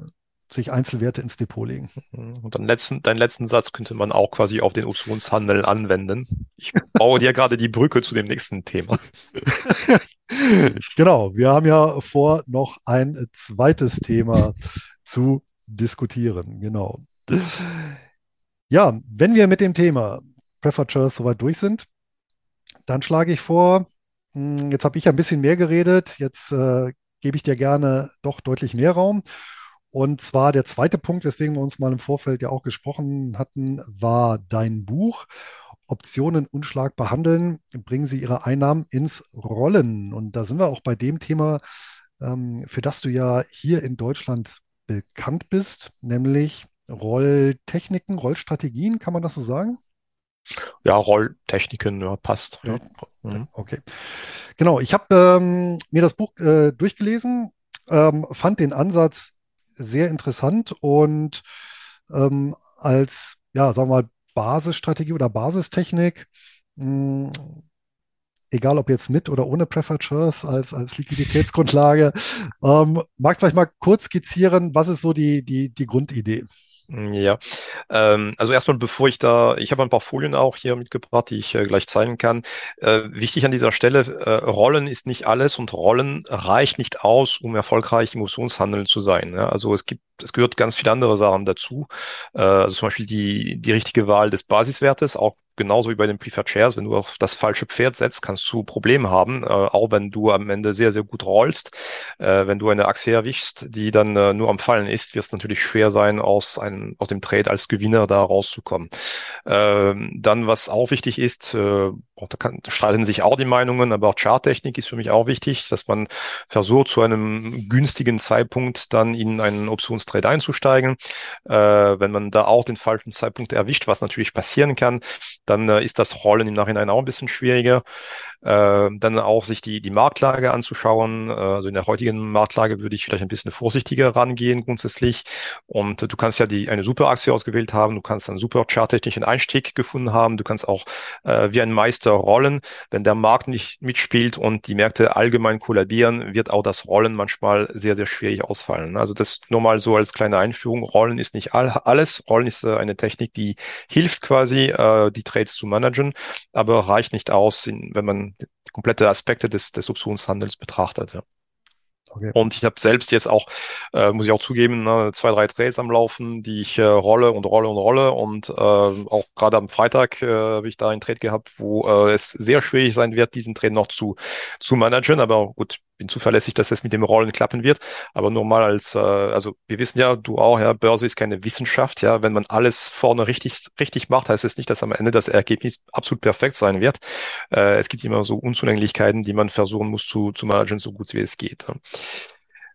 A: sich Einzelwerte ins Depot legen.
B: Mhm. Und dann letzten, deinen letzten Satz könnte man auch quasi auf den Optionshandel anwenden. Ich baue dir gerade die Brücke zu dem nächsten Thema.
A: genau, wir haben ja vor, noch ein zweites Thema zu diskutieren. Genau. Ja, wenn wir mit dem Thema Shares soweit durch sind, dann schlage ich vor, hm, jetzt habe ich ein bisschen mehr geredet, jetzt äh, gebe ich dir gerne doch deutlich mehr Raum. Und zwar der zweite Punkt, weswegen wir uns mal im Vorfeld ja auch gesprochen hatten, war dein Buch. Optionen unschlagbar handeln, bringen sie ihre Einnahmen ins Rollen. Und da sind wir auch bei dem Thema, ähm, für das du ja hier in Deutschland bekannt bist, nämlich Rolltechniken, Rollstrategien, kann man das so sagen?
B: Ja, Rolltechniken, ja, passt. Ja.
A: Mhm. Okay. Genau, ich habe ähm, mir das Buch äh, durchgelesen, ähm, fand den Ansatz sehr interessant und ähm, als, ja, sagen wir mal, Basisstrategie oder Basistechnik, hm, egal ob jetzt mit oder ohne Preferred Shares als, als Liquiditätsgrundlage, ähm, magst du vielleicht mal kurz skizzieren, was ist so die, die, die Grundidee?
B: Ja, ähm, also erstmal, bevor ich da, ich habe ein paar Folien auch hier mitgebracht, die ich äh, gleich zeigen kann. Äh, wichtig an dieser Stelle, äh, Rollen ist nicht alles und Rollen reicht nicht aus, um erfolgreich im Optionshandel zu sein. Ja? Also es gibt, es gehört ganz viele andere Sachen dazu. Äh, also zum Beispiel die, die richtige Wahl des Basiswertes, auch genauso wie bei den Preferred Shares, wenn du auf das falsche Pferd setzt, kannst du Probleme haben, äh, auch wenn du am Ende sehr, sehr gut rollst. Äh, wenn du eine Aktie erwischst, die dann äh, nur am Fallen ist, wird es natürlich schwer sein, aus, einem, aus dem Trade als Gewinner da rauszukommen. Ähm, dann, was auch wichtig ist, äh, da, kann, da streiten sich auch die Meinungen, aber auch Charttechnik ist für mich auch wichtig, dass man versucht, zu einem günstigen Zeitpunkt dann in einen Optionstrade einzusteigen. Äh, wenn man da auch den falschen Zeitpunkt erwischt, was natürlich passieren kann, dann äh, ist das Rollen im Nachhinein auch ein bisschen schwieriger. Äh, dann auch sich die, die Marktlage anzuschauen. Äh, also in der heutigen Marktlage würde ich vielleicht ein bisschen vorsichtiger rangehen grundsätzlich. Und du kannst ja die, eine super Aktie ausgewählt haben, du kannst einen super charttechnischen Einstieg gefunden haben, du kannst auch äh, wie ein Meister rollen. Wenn der Markt nicht mitspielt und die Märkte allgemein kollabieren, wird auch das Rollen manchmal sehr, sehr schwierig ausfallen. Also das nur mal so als kleine Einführung. Rollen ist nicht all, alles. Rollen ist äh, eine Technik, die hilft quasi, äh, die Trades zu managen, aber reicht nicht aus, in, wenn man komplette Aspekte des, des Optionshandels betrachtet. Ja. Okay. Und ich habe selbst jetzt auch, äh, muss ich auch zugeben, ne, zwei, drei Trades am Laufen, die ich äh, rolle und rolle und rolle. Und äh, auch gerade am Freitag äh, habe ich da einen Trade gehabt, wo äh, es sehr schwierig sein wird, diesen Trade noch zu, zu managen. Aber gut, bin zuverlässig, dass es mit dem Rollen klappen wird. Aber nur mal als, äh, also wir wissen ja, du auch, ja, Börse ist keine Wissenschaft, ja. Wenn man alles vorne richtig, richtig macht, heißt es nicht, dass am Ende das Ergebnis absolut perfekt sein wird. Äh, es gibt immer so Unzulänglichkeiten, die man versuchen muss zu, zu managen, so gut wie es geht.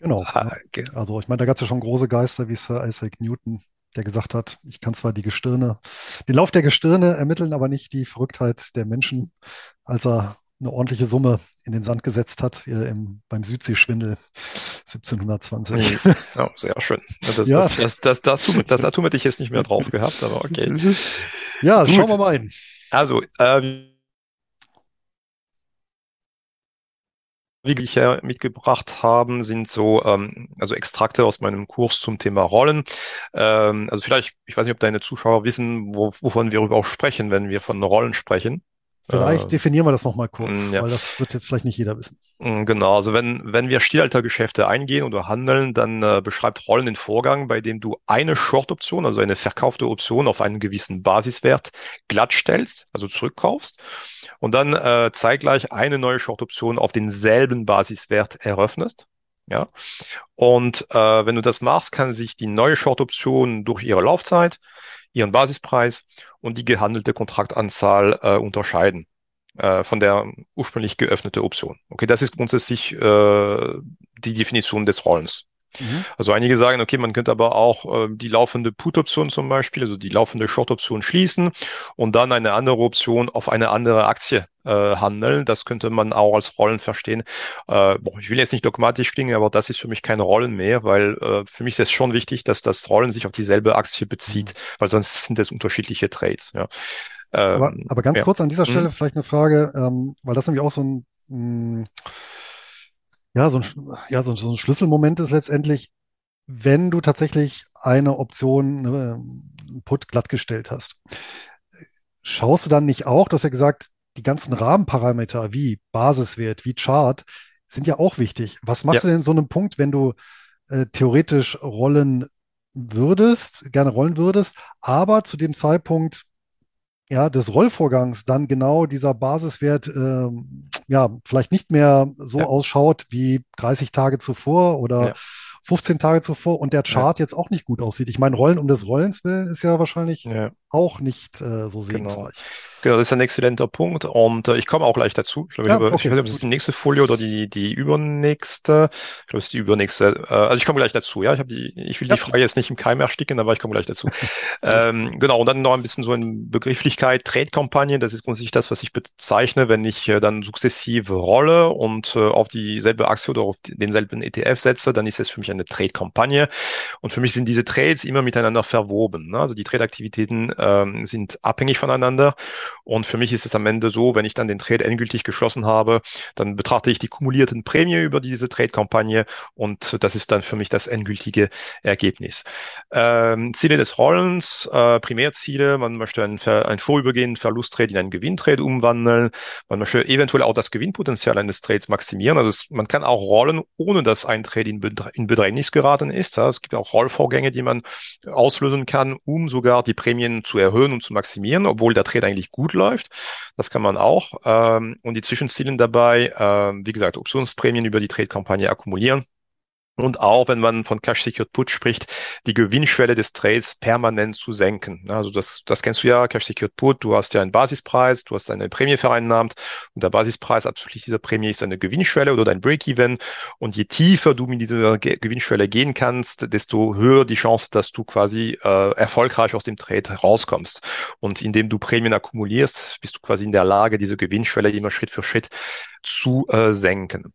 A: Genau. Ah, Also ich meine, da gab es ja schon große Geister wie Sir Isaac Newton, der gesagt hat, ich kann zwar die Gestirne, den Lauf der Gestirne ermitteln, aber nicht die Verrücktheit der Menschen, als er eine ordentliche Summe in den Sand gesetzt hat im, beim Südseeschwindel 1720.
B: Ja, sehr schön. Das, ja. das, das, das, das, das, das Datum hätte ich jetzt nicht mehr drauf gehabt, aber okay.
A: Ja, Gut. schauen wir mal ein.
B: Also, äh, wie ich ja mitgebracht haben, sind so ähm, also Extrakte aus meinem Kurs zum Thema Rollen. Ähm, also vielleicht, ich weiß nicht, ob deine Zuschauer wissen, wo, wovon wir überhaupt sprechen, wenn wir von Rollen sprechen.
A: Vielleicht äh, definieren wir das nochmal kurz, ja. weil das wird jetzt vielleicht nicht jeder wissen.
B: Mm, genau, also wenn, wenn wir Stillaltergeschäfte eingehen oder handeln, dann äh, beschreibt Rollen den Vorgang, bei dem du eine Short-Option, also eine verkaufte Option auf einen gewissen Basiswert glatt stellst, also zurückkaufst und dann äh, zeitgleich eine neue Short-Option auf denselben Basiswert eröffnest. Ja. Und äh, wenn du das machst, kann sich die neue Short-Option durch ihre Laufzeit, ihren Basispreis und die gehandelte Kontraktanzahl äh, unterscheiden äh, von der ursprünglich geöffnete Option. Okay, das ist grundsätzlich äh, die Definition des Rollens. Mhm. Also einige sagen, okay, man könnte aber auch äh, die laufende Put-Option zum Beispiel, also die laufende Short-Option schließen und dann eine andere Option auf eine andere Aktie äh, handeln. Das könnte man auch als Rollen verstehen. Äh, boah, ich will jetzt nicht dogmatisch klingen, aber das ist für mich keine Rollen mehr, weil äh, für mich ist es schon wichtig, dass das Rollen sich auf dieselbe Aktie bezieht, mhm. weil sonst sind es unterschiedliche Trades. Ja.
A: aber, ähm, aber ganz ja. kurz an dieser Stelle mhm. vielleicht eine Frage, ähm, weil das nämlich auch so ein mh, mm, ja, so ein, ja, so, so ein Schlüsselmoment ist letztendlich, wenn du tatsächlich eine Option, ne, Put glattgestellt hast. Schaust du dann nicht auch, du hast ja gesagt, die ganzen Rahmenparameter wie Basiswert, wie Chart, sind ja auch wichtig. Was machst ja. du denn in so einem Punkt, wenn du äh, theoretisch rollen würdest, gerne rollen würdest, aber zu dem Zeitpunkt ja, des Rollvorgangs dann genau dieser Basiswert äh, ja vielleicht nicht mehr so ja. ausschaut wie 30 Tage zuvor oder ja. 15 Tage zuvor und der Chart ja. jetzt auch nicht gut aussieht. Ich meine, Rollen um des Rollens willen ist ja wahrscheinlich auch nicht äh, so
B: genau. segensreich. Genau. Genau, das ist ein exzellenter Punkt und äh, ich komme auch gleich dazu. Ich, glaube, ja, ich, okay, ich weiß nicht, ob es die nächste Folie oder die, die übernächste. Ich glaube, es ist die übernächste. Äh, also ich komme gleich dazu, ja. Ich, hab die, ich will ja. die Frage jetzt nicht im Keim ersticken, aber ich komme gleich dazu. ähm, genau, und dann noch ein bisschen so in Begrifflichkeit, Trade-Kampagne, das ist grundsätzlich das, was ich bezeichne, wenn ich äh, dann sukzessive rolle und äh, auf dieselbe Aktie oder auf denselben ETF setze, dann ist es für mich eine Trade-Kampagne. Und für mich sind diese Trades immer miteinander verwoben. Ne? Also die Trade-Aktivitäten ähm, sind abhängig voneinander. Und für mich ist es am Ende so, wenn ich dann den Trade endgültig geschlossen habe, dann betrachte ich die kumulierten Prämie über diese Trade-Kampagne und das ist dann für mich das endgültige Ergebnis. Ähm, Ziele des Rollens, äh, Primärziele, man möchte einen, einen vorübergehenden Verlusttrade in einen Gewinntrade umwandeln, man möchte eventuell auch das Gewinnpotenzial eines Trades maximieren. Also es, man kann auch rollen, ohne dass ein Trade in, Bedr in Bedrängnis geraten ist. Ja, es gibt auch Rollvorgänge, die man auslösen kann, um sogar die Prämien zu erhöhen und zu maximieren, obwohl der Trade eigentlich gut läuft. Das kann man auch. Ähm, und die Zwischenziele dabei, ähm, wie gesagt, Optionsprämien über die Trade-Kampagne akkumulieren und auch, wenn man von Cash Secured Put spricht, die Gewinnschwelle des Trades permanent zu senken. Also das, das kennst du ja, Cash Secured Put, du hast ja einen Basispreis, du hast eine Prämie vereinnahmt und der Basispreis abzüglich dieser Prämie ist eine Gewinnschwelle oder dein Break-Even. Und je tiefer du mit dieser Ge Gewinnschwelle gehen kannst, desto höher die Chance, dass du quasi äh, erfolgreich aus dem Trade rauskommst. Und indem du Prämien akkumulierst, bist du quasi in der Lage, diese Gewinnschwelle immer Schritt für Schritt zu äh, senken.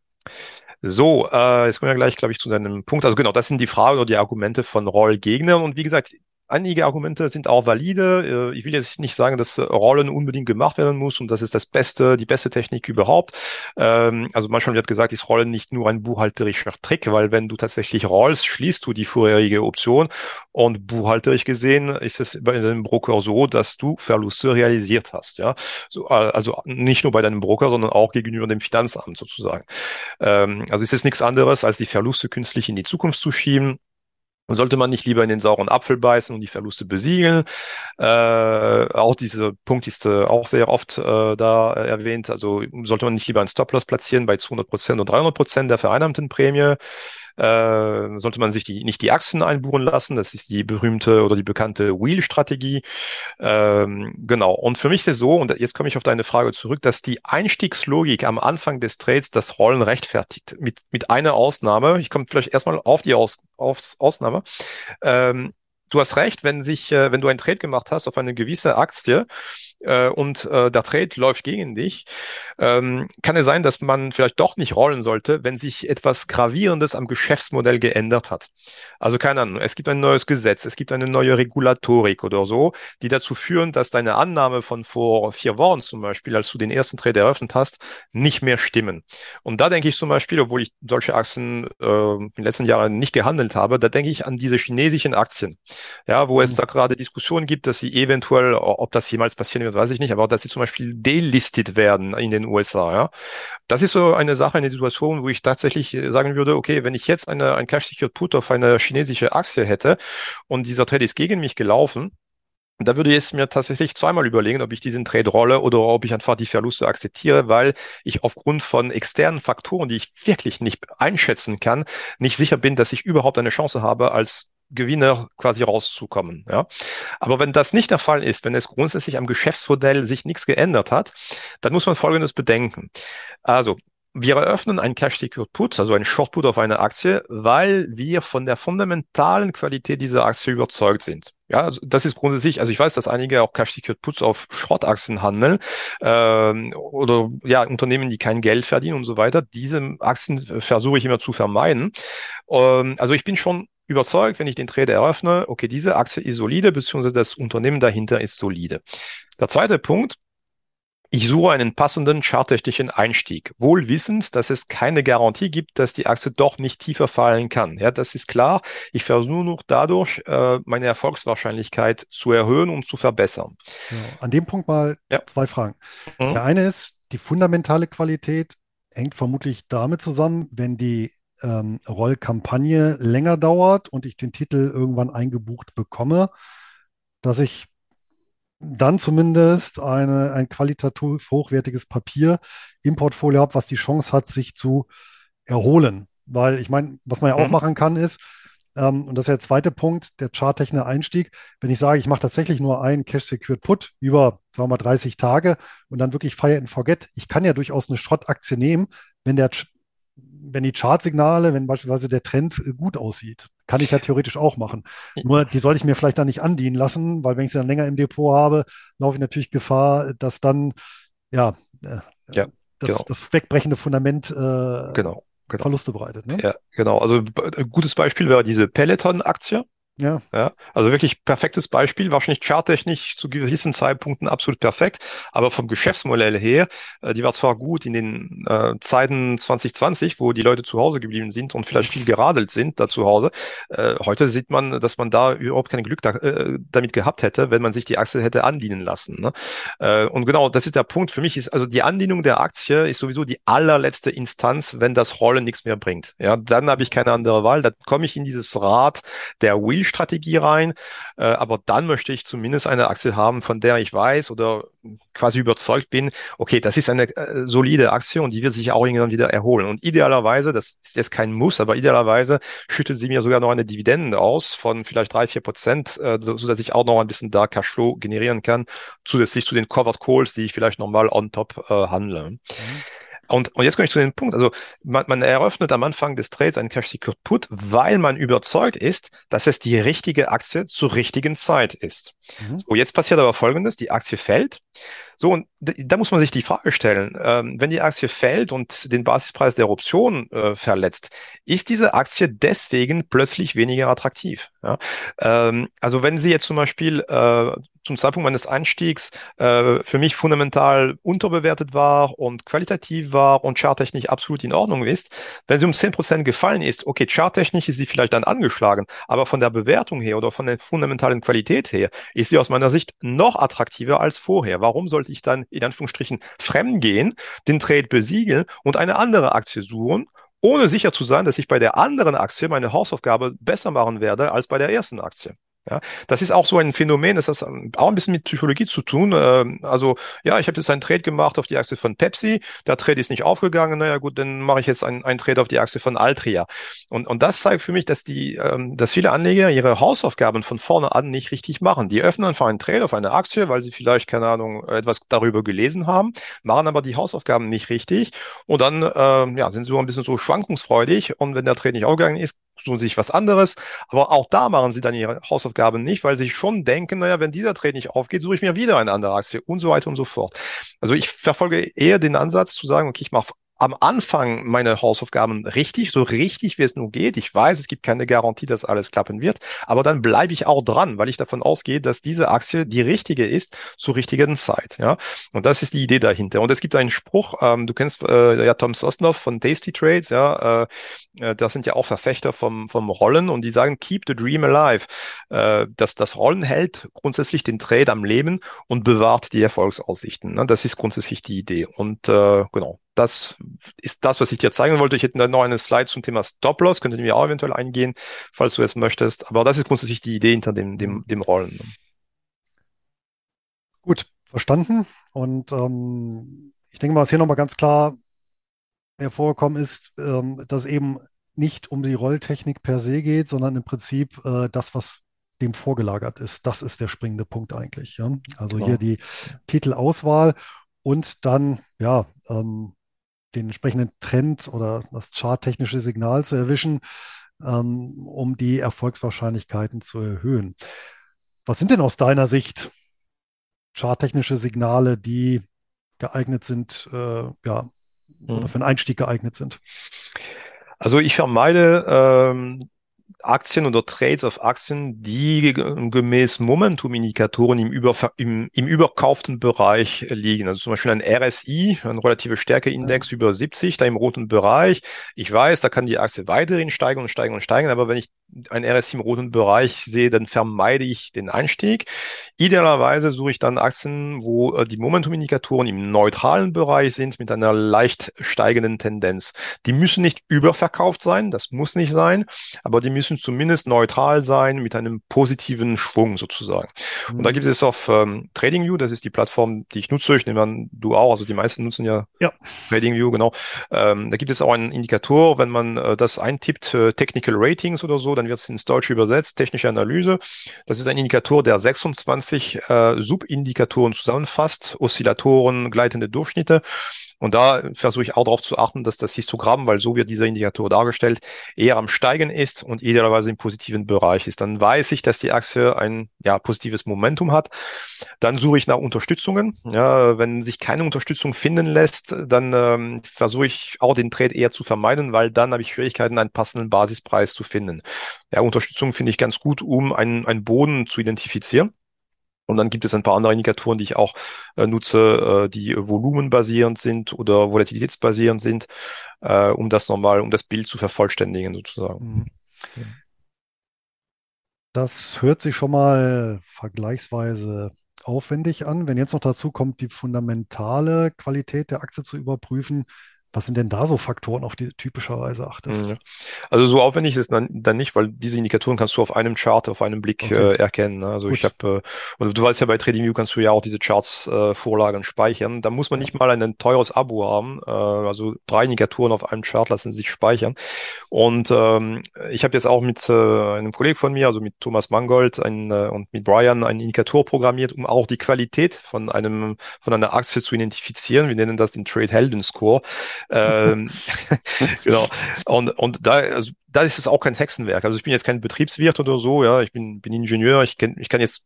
B: So, äh, jetzt kommen wir gleich, glaube ich, zu deinem Punkt. Also genau, das sind die Fragen oder die Argumente von Roll-Gegnern. Und wie gesagt, einige Argumente sind auch valide. Äh, ich will jetzt nicht sagen, dass Rollen unbedingt gemacht werden muss und das ist das Beste, die beste Technik überhaupt. Ähm, also manchmal wird gesagt, ist Rollen nicht nur ein buchhalterischer Trick, weil wenn du tatsächlich rollst, schließt du die vorherige Option und buchhalterisch gesehen ist es bei deinem Broker so, dass du Verluste realisiert hast. Ja, äh, also nicht nur bei deinem Broker, sondern auch gegenüber dem Finanzamt sozusagen. Ähm, also ist es nichts anderes, als die Verluste künstlich in die Zukunft zu schieben sollte man nicht lieber in den sauren Apfel beißen und die Verluste besiegeln? Äh, auch dieser Punkt ist äh, auch sehr oft äh, da erwähnt. Also sollte man nicht lieber einen Stop-Loss platzieren bei 200 Prozent und 300 Prozent der vereinnahmten Prämie? Äh, sollte man sich die, nicht die Achsen einbuchen lassen. Das ist die berühmte oder die bekannte Wheel-Strategie. Ähm, genau. Und für mich ist es so, und jetzt komme ich auf deine Frage zurück, dass die Einstiegslogik am Anfang des Trades das Rollen rechtfertigt. Mit, mit einer Ausnahme. Ich komme vielleicht erstmal auf die Aus, aufs Ausnahme. Ähm, du hast recht, wenn sich, äh, wenn du einen Trade gemacht hast auf eine gewisse Aktie äh, und äh, der Trade läuft gegen dich, ähm, kann es sein, dass man vielleicht doch nicht rollen sollte, wenn sich etwas Gravierendes am Geschäftsmodell geändert hat. Also keine Ahnung, es gibt ein neues Gesetz, es gibt eine neue Regulatorik oder so, die dazu führen, dass deine Annahme von vor vier Wochen zum Beispiel, als du den ersten Trade eröffnet hast, nicht mehr stimmen. Und da denke ich zum Beispiel, obwohl ich solche Aktien äh, in den letzten Jahren nicht gehandelt habe, da denke ich an diese chinesischen Aktien, ja, wo mhm. es da gerade Diskussionen gibt, dass sie eventuell, ob das jemals passieren wird, weiß ich nicht, aber dass sie zum Beispiel delistet werden in den USA. Ja? Das ist so eine Sache, eine Situation, wo ich tatsächlich äh, sagen würde, okay, wenn ich jetzt eine, ein Cash-Secured Put auf eine chinesische Aktie hätte und dieser Trade ist gegen mich gelaufen, da würde ich es mir tatsächlich zweimal überlegen, ob ich diesen Trade rolle oder ob ich einfach die Verluste akzeptiere, weil ich aufgrund von externen Faktoren, die ich wirklich nicht einschätzen kann, nicht sicher bin, dass ich überhaupt eine Chance habe, als Gewinner quasi rauszukommen. Ja. Aber wenn das nicht der Fall ist, wenn es grundsätzlich am Geschäftsmodell sich nichts geändert hat, dann muss man Folgendes bedenken. Also wir eröffnen ein Cash Secured Put, also ein Short Put auf eine Aktie, weil wir von der fundamentalen Qualität dieser Aktie überzeugt sind. Ja, also das ist grundsätzlich, also ich weiß, dass einige auch Cash Secured Puts auf Schrottaktien handeln ähm, oder ja Unternehmen, die kein Geld verdienen und so weiter. Diese Aktien versuche ich immer zu vermeiden. Ähm, also ich bin schon überzeugt, wenn ich den Trade eröffne, okay, diese Aktie ist solide, beziehungsweise das Unternehmen dahinter ist solide. Der zweite Punkt, ich suche einen passenden charttechnischen Einstieg, wohl wissend, dass es keine Garantie gibt, dass die Aktie doch nicht tiefer fallen kann. Ja, das ist klar. Ich versuche nur noch dadurch, äh, meine Erfolgswahrscheinlichkeit zu erhöhen und zu verbessern.
A: Ja, an dem Punkt mal ja. zwei Fragen. Mhm. Der eine ist, die fundamentale Qualität hängt vermutlich damit zusammen, wenn die ähm, Rollkampagne länger dauert und ich den Titel irgendwann eingebucht bekomme, dass ich dann zumindest eine, ein qualitativ hochwertiges Papier im Portfolio habe, was die Chance hat, sich zu erholen. Weil ich meine, was man ja auch mhm. machen kann, ist, ähm, und das ist der zweite Punkt, der charttechnische Einstieg, wenn ich sage, ich mache tatsächlich nur einen Cash-Secured Put über, sagen wir mal, 30 Tage und dann wirklich Fire and Forget. Ich kann ja durchaus eine Schrottaktie nehmen, wenn der wenn die Chartsignale, wenn beispielsweise der Trend äh, gut aussieht. Kann ich ja theoretisch auch machen. Nur die sollte ich mir vielleicht dann nicht andienen lassen, weil wenn ich sie dann länger im Depot habe, laufe ich natürlich Gefahr, dass dann ja, äh, ja das, genau. das wegbrechende Fundament äh, genau, genau. Verluste bereitet.
B: Ne? Ja, genau. Also ein gutes Beispiel wäre diese Peloton-Aktie. Ja. ja. Also wirklich perfektes Beispiel, wahrscheinlich charttechnisch zu gewissen Zeitpunkten absolut perfekt, aber vom Geschäftsmodell her, äh, die war zwar gut in den äh, Zeiten 2020, wo die Leute zu Hause geblieben sind und vielleicht viel geradelt sind da zu Hause. Äh, heute sieht man, dass man da überhaupt kein Glück da, äh, damit gehabt hätte, wenn man sich die Aktie hätte andienen lassen. Ne? Äh, und genau, das ist der Punkt. Für mich ist also die Andienung der Aktie ist sowieso die allerletzte Instanz, wenn das Rollen nichts mehr bringt. Ja, dann habe ich keine andere Wahl. Dann komme ich in dieses Rad der Wheel Strategie rein. Äh, aber dann möchte ich zumindest eine Aktie haben, von der ich weiß oder quasi überzeugt bin, okay, das ist eine äh, solide Aktie und die wird sich auch irgendwann wieder erholen. Und idealerweise, das ist jetzt kein Muss, aber idealerweise schüttet sie mir sogar noch eine Dividende aus von vielleicht drei, vier Prozent, äh, so, dass ich auch noch ein bisschen da Cashflow generieren kann, zusätzlich zu den Covered Calls, die ich vielleicht nochmal on top äh, handle. Mhm. Und, und jetzt komme ich zu dem Punkt. Also man, man eröffnet am Anfang des Trades einen Cash Secured Put, weil man überzeugt ist, dass es die richtige Aktie zur richtigen Zeit ist. Mhm. So, jetzt passiert aber Folgendes. Die Aktie fällt. So, und da muss man sich die Frage stellen, ähm, wenn die Aktie fällt und den Basispreis der Option äh, verletzt, ist diese Aktie deswegen plötzlich weniger attraktiv? Ja? Ähm, also wenn sie jetzt zum Beispiel äh, zum Zeitpunkt meines Einstiegs äh, für mich fundamental unterbewertet war und qualitativ war und charttechnisch absolut in Ordnung ist, wenn sie um zehn Prozent gefallen ist, okay, charttechnisch ist sie vielleicht dann angeschlagen, aber von der Bewertung her oder von der fundamentalen Qualität her ist sie aus meiner Sicht noch attraktiver als vorher. Warum sollte ich dann in Anführungsstrichen fremd gehen, den Trade besiegeln und eine andere Aktie suchen ohne sicher zu sein, dass ich bei der anderen Aktie meine Hausaufgabe besser machen werde als bei der ersten Aktie. Ja, das ist auch so ein Phänomen, das hat auch ein bisschen mit Psychologie zu tun. Ähm, also ja, ich habe jetzt einen Trade gemacht auf die Achse von Pepsi, der Trade ist nicht aufgegangen, naja gut, dann mache ich jetzt einen, einen Trade auf die Achse von Altria. Und, und das zeigt für mich, dass die, ähm, dass viele Anleger ihre Hausaufgaben von vorne an nicht richtig machen. Die öffnen einfach einen Trade auf eine Aktie, weil sie vielleicht, keine Ahnung, etwas darüber gelesen haben, machen aber die Hausaufgaben nicht richtig und dann ähm, ja, sind sie so ein bisschen so schwankungsfreudig und wenn der Trade nicht aufgegangen ist, tun sich was anderes. Aber auch da machen sie dann ihre Hausaufgaben nicht, weil sie schon denken, naja, wenn dieser Trade nicht aufgeht, suche ich mir wieder eine andere Aktie und so weiter und so fort. Also ich verfolge eher den Ansatz zu sagen, okay, ich mache am Anfang meine Hausaufgaben richtig, so richtig, wie es nur geht. Ich weiß, es gibt keine Garantie, dass alles klappen wird, aber dann bleibe ich auch dran, weil ich davon ausgehe, dass diese Aktie die richtige ist zur richtigen Zeit. Ja, und das ist die Idee dahinter. Und es gibt einen Spruch, ähm, du kennst äh, ja Tom Sosnoff von Tasty Trades, ja, äh, äh, das sind ja auch Verfechter vom vom Rollen und die sagen Keep the Dream alive. Äh, dass das Rollen hält grundsätzlich den Trade am Leben und bewahrt die Erfolgsaussichten. Ne? Das ist grundsätzlich die Idee. Und äh, genau, das ist das, was ich dir zeigen wollte. Ich hätte dann noch eine Slide zum Thema Stop-Loss, könntet ihr mir auch eventuell eingehen, falls du es möchtest. Aber das ist grundsätzlich die Idee hinter dem, dem, dem Rollen.
A: Gut, verstanden. Und ähm, ich denke mal, was hier nochmal ganz klar hervorgekommen ist, ähm, dass eben nicht um die Rolltechnik per se geht, sondern im Prinzip äh, das, was dem vorgelagert ist. Das ist der springende Punkt eigentlich. Ja? Also
B: Genau.
A: hier die Titelauswahl und dann ja ähm, den entsprechenden Trend oder das charttechnische Signal zu erwischen, ähm, um die Erfolgswahrscheinlichkeiten zu erhöhen. Was sind denn aus deiner Sicht charttechnische Signale, die geeignet sind, äh, ja, oder
B: Mhm.
A: für einen Einstieg geeignet sind?
B: Also ich vermeide ähm, Aktien oder Trades auf Aktien, die ge- gemäß Momentum-Indikatoren im, Überver im, im überkauften Bereich liegen. Also zum Beispiel ein RSI, ein relative
A: Ja.
B: Stärkeindex über 70, da im roten Bereich. Ich weiß, da kann die Aktie weiterhin steigen und steigen und steigen, aber wenn ich ein RSI im roten Bereich sehe, dann vermeide ich den Einstieg. Idealerweise suche ich dann Aktien, wo äh, die Momentum-Indikatoren im neutralen Bereich sind mit einer leicht steigenden Tendenz. Die müssen nicht überverkauft sein, das muss nicht sein, aber die müssen zumindest neutral sein mit einem positiven Schwung sozusagen. Und da
A: Hm.
B: gibt es auf ähm, TradingView, das ist die Plattform, die ich nutze. Ich nehme an, du auch, also die meisten nutzen ja
A: Ja.
B: TradingView, genau. Ähm, da gibt es auch einen Indikator, wenn man äh, das eintippt, äh, Technical Ratings oder so, dann wird es ins Deutsche übersetzt, technische Analyse. Das ist ein Indikator, der 26 äh, Subindikatoren zusammenfasst, Oszillatoren, gleitende Durchschnitte. Und da versuche ich auch darauf zu achten, dass das Histogramm, weil so wird dieser Indikator dargestellt, eher am Steigen ist und idealerweise im positiven Bereich ist. Dann weiß ich, dass die Aktie ein ja, positives Momentum hat. Dann suche ich nach Unterstützungen. Ja, wenn sich keine Unterstützung finden lässt, dann ähm, versuche ich auch den Trade eher zu vermeiden, weil dann habe ich Schwierigkeiten, einen passenden Basispreis zu finden. Ja, Unterstützung finde ich ganz gut, um einen, einen Boden zu identifizieren. Und dann gibt es ein paar andere Indikatoren, die ich auch äh, nutze, äh, die volumenbasierend sind oder volatilitätsbasierend sind, äh, um das nochmal, um das Bild zu vervollständigen sozusagen.
A: Mhm. Das hört sich schon mal vergleichsweise aufwendig an. Wenn jetzt noch dazu kommt, die fundamentale Qualität der Aktie zu überprüfen, was sind denn da so Faktoren, auf die du typischerweise
B: Mhm,
A: achtest?
B: Also so aufwendig ist es dann, dann nicht, weil diese Indikatoren kannst du auf einem Chart, auf einem Blick
A: Okay,
B: äh, erkennen. Ne? Also ich
A: gut.
B: habe, äh, und du weißt ja, bei TradingView kannst du ja auch diese Charts äh, Vorlagen speichern. Da muss man nicht mal ein teures Abo haben. Äh, also drei Indikatoren auf einem Chart lassen sich speichern. Und ähm, ich habe jetzt auch mit äh, einem Kollegen von mir, also mit Thomas Mangold ein, äh, und mit Brian, einen Indikator programmiert, um auch die Qualität von einem von einer Aktie zu identifizieren. Wir nennen das den Trade Helden Score. Ähm, genau. Und, und da, also, da ist es auch kein Hexenwerk. Also ich bin jetzt kein Betriebswirt oder so, ja, ich bin, bin Ingenieur, ich kenn, ich kann jetzt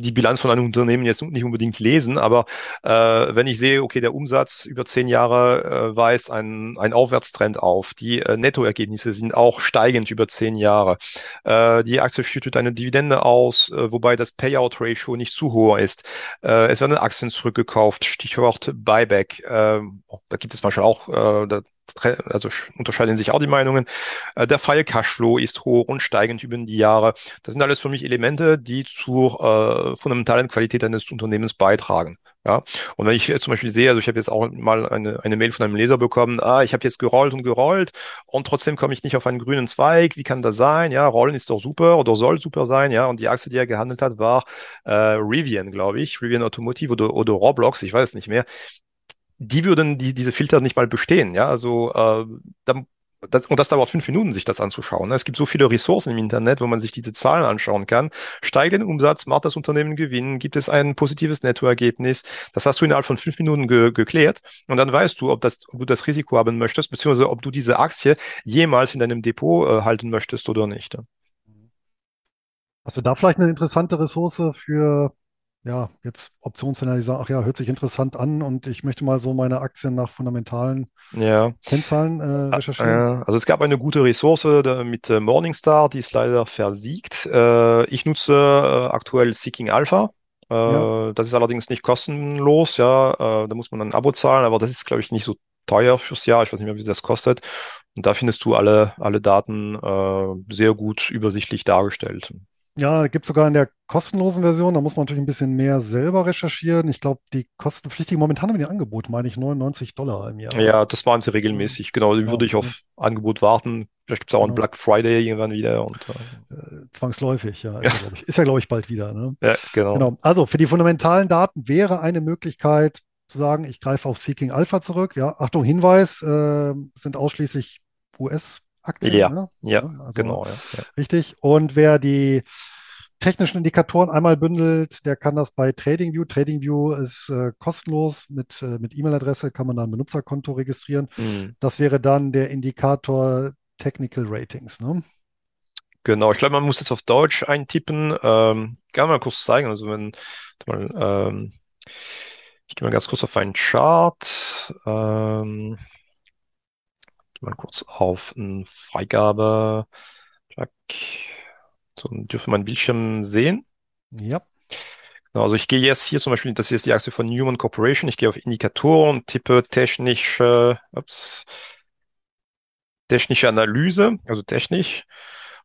B: die Bilanz von einem Unternehmen jetzt nicht unbedingt lesen, aber äh, wenn ich sehe, okay, der Umsatz über zehn Jahre äh, weist einen, einen Aufwärtstrend auf, die äh, Nettoergebnisse sind auch steigend über zehn Jahre, äh, die Aktie schüttet eine Dividende aus, äh, wobei das Payout-Ratio nicht zu hoch ist, äh, es werden Aktien zurückgekauft, Stichwort Buyback, äh, da gibt es manchmal auch, äh, da also unterscheiden sich auch die Meinungen. Äh, der freie Cashflow ist hoch und steigend über die Jahre. Das sind alles für mich Elemente, die zur äh, fundamentalen Qualität eines Unternehmens beitragen. Ja, und wenn ich zum Beispiel sehe, also ich habe jetzt auch mal eine, eine Mail von einem Leser bekommen, ah, ich habe jetzt gerollt und gerollt und trotzdem komme ich nicht auf einen grünen Zweig. Wie kann das sein? Ja, Rollen ist doch super oder soll super sein. Ja, und die Aktie, die er gehandelt hat, war äh, Rivian, glaube ich, Rivian Automotive oder, oder Roblox, ich weiß es nicht mehr die würden die, diese Filter nicht mal bestehen. Ja, also äh, dann, das, und das dauert fünf Minuten, sich das anzuschauen. ne? Es gibt so viele Ressourcen im Internet, wo man sich diese Zahlen anschauen kann. Steigt den Umsatz, macht das Unternehmen Gewinn, gibt es ein positives Nettoergebnis. Das hast du innerhalb von fünf Minuten ge geklärt und dann weißt du, ob, das, ob du das Risiko haben möchtest, beziehungsweise ob du diese Aktie jemals in deinem Depot äh, halten möchtest oder nicht.
A: Hast du da vielleicht eine interessante Ressource für, ja, jetzt Optionsszenarien, die sagen, ach ja, hört sich interessant an und ich möchte mal so meine Aktien nach fundamentalen
B: Ja.
A: Kennzahlen äh,
B: Äh,
A: recherchieren?
B: also es gab eine gute Ressource mit äh, Morningstar, die ist leider versiegt. Äh, ich nutze äh, aktuell Seeking Alpha.
A: Ja.
B: Äh, das ist allerdings nicht kostenlos, ja. Äh, da muss man ein Abo zahlen, aber das ist, glaube ich, nicht so teuer fürs Jahr. Ich weiß nicht mehr, wie das kostet. Und da findest du alle, alle Daten äh, sehr gut übersichtlich dargestellt.
A: Ja, gibt es sogar in der kostenlosen Version. Da muss man natürlich ein bisschen mehr selber recherchieren. Ich glaube, die kostenpflichtigen, momentan haben die Angebot, meine ich, 99 Dollar im Jahr.
B: Ja, das machen sie regelmäßig. Genau,
A: Ja,
B: würde ich auf Angebot warten. Vielleicht gibt es auch einen
A: genau.
B: Black Friday irgendwann wieder und
A: Äh, zwangsläufig, ja,
B: äh,
A: ist ja, glaube ich, ja, glaube ich, bald wieder. Ne?
B: ja, genau.
A: Genau. Also für die fundamentalen Daten wäre eine Möglichkeit zu sagen, ich greife auf Seeking Alpha zurück. Ja, Achtung, Hinweis, äh, sind ausschließlich US-Aktien.
B: Ja,
A: Ne?
B: ja,
A: Ja, also
B: genau, ja,
A: richtig. Und wer die technischen Indikatoren einmal bündelt, der kann das bei TradingView. TradingView ist äh, kostenlos. Mit, äh, mit E-Mail-Adresse kann man dann ein Benutzerkonto registrieren.
B: Hm.
A: Das wäre dann der Indikator Technical Ratings. Ne?
B: Genau, ich glaube, man muss jetzt auf Deutsch eintippen. Ähm, kann mal kurz zeigen. Also wenn mal, ähm, ich gehe mal ganz kurz auf einen Chart. Ähm, mal kurz auf eine Freigabe. So, dürfen wir mein Bildschirm sehen.
A: Ja,
B: Genau, Also ich gehe jetzt hier zum Beispiel, das ist die Achse von Newman Corporation. Ich gehe auf Indikatoren, tippe technische, ups, technische Analyse, also technisch.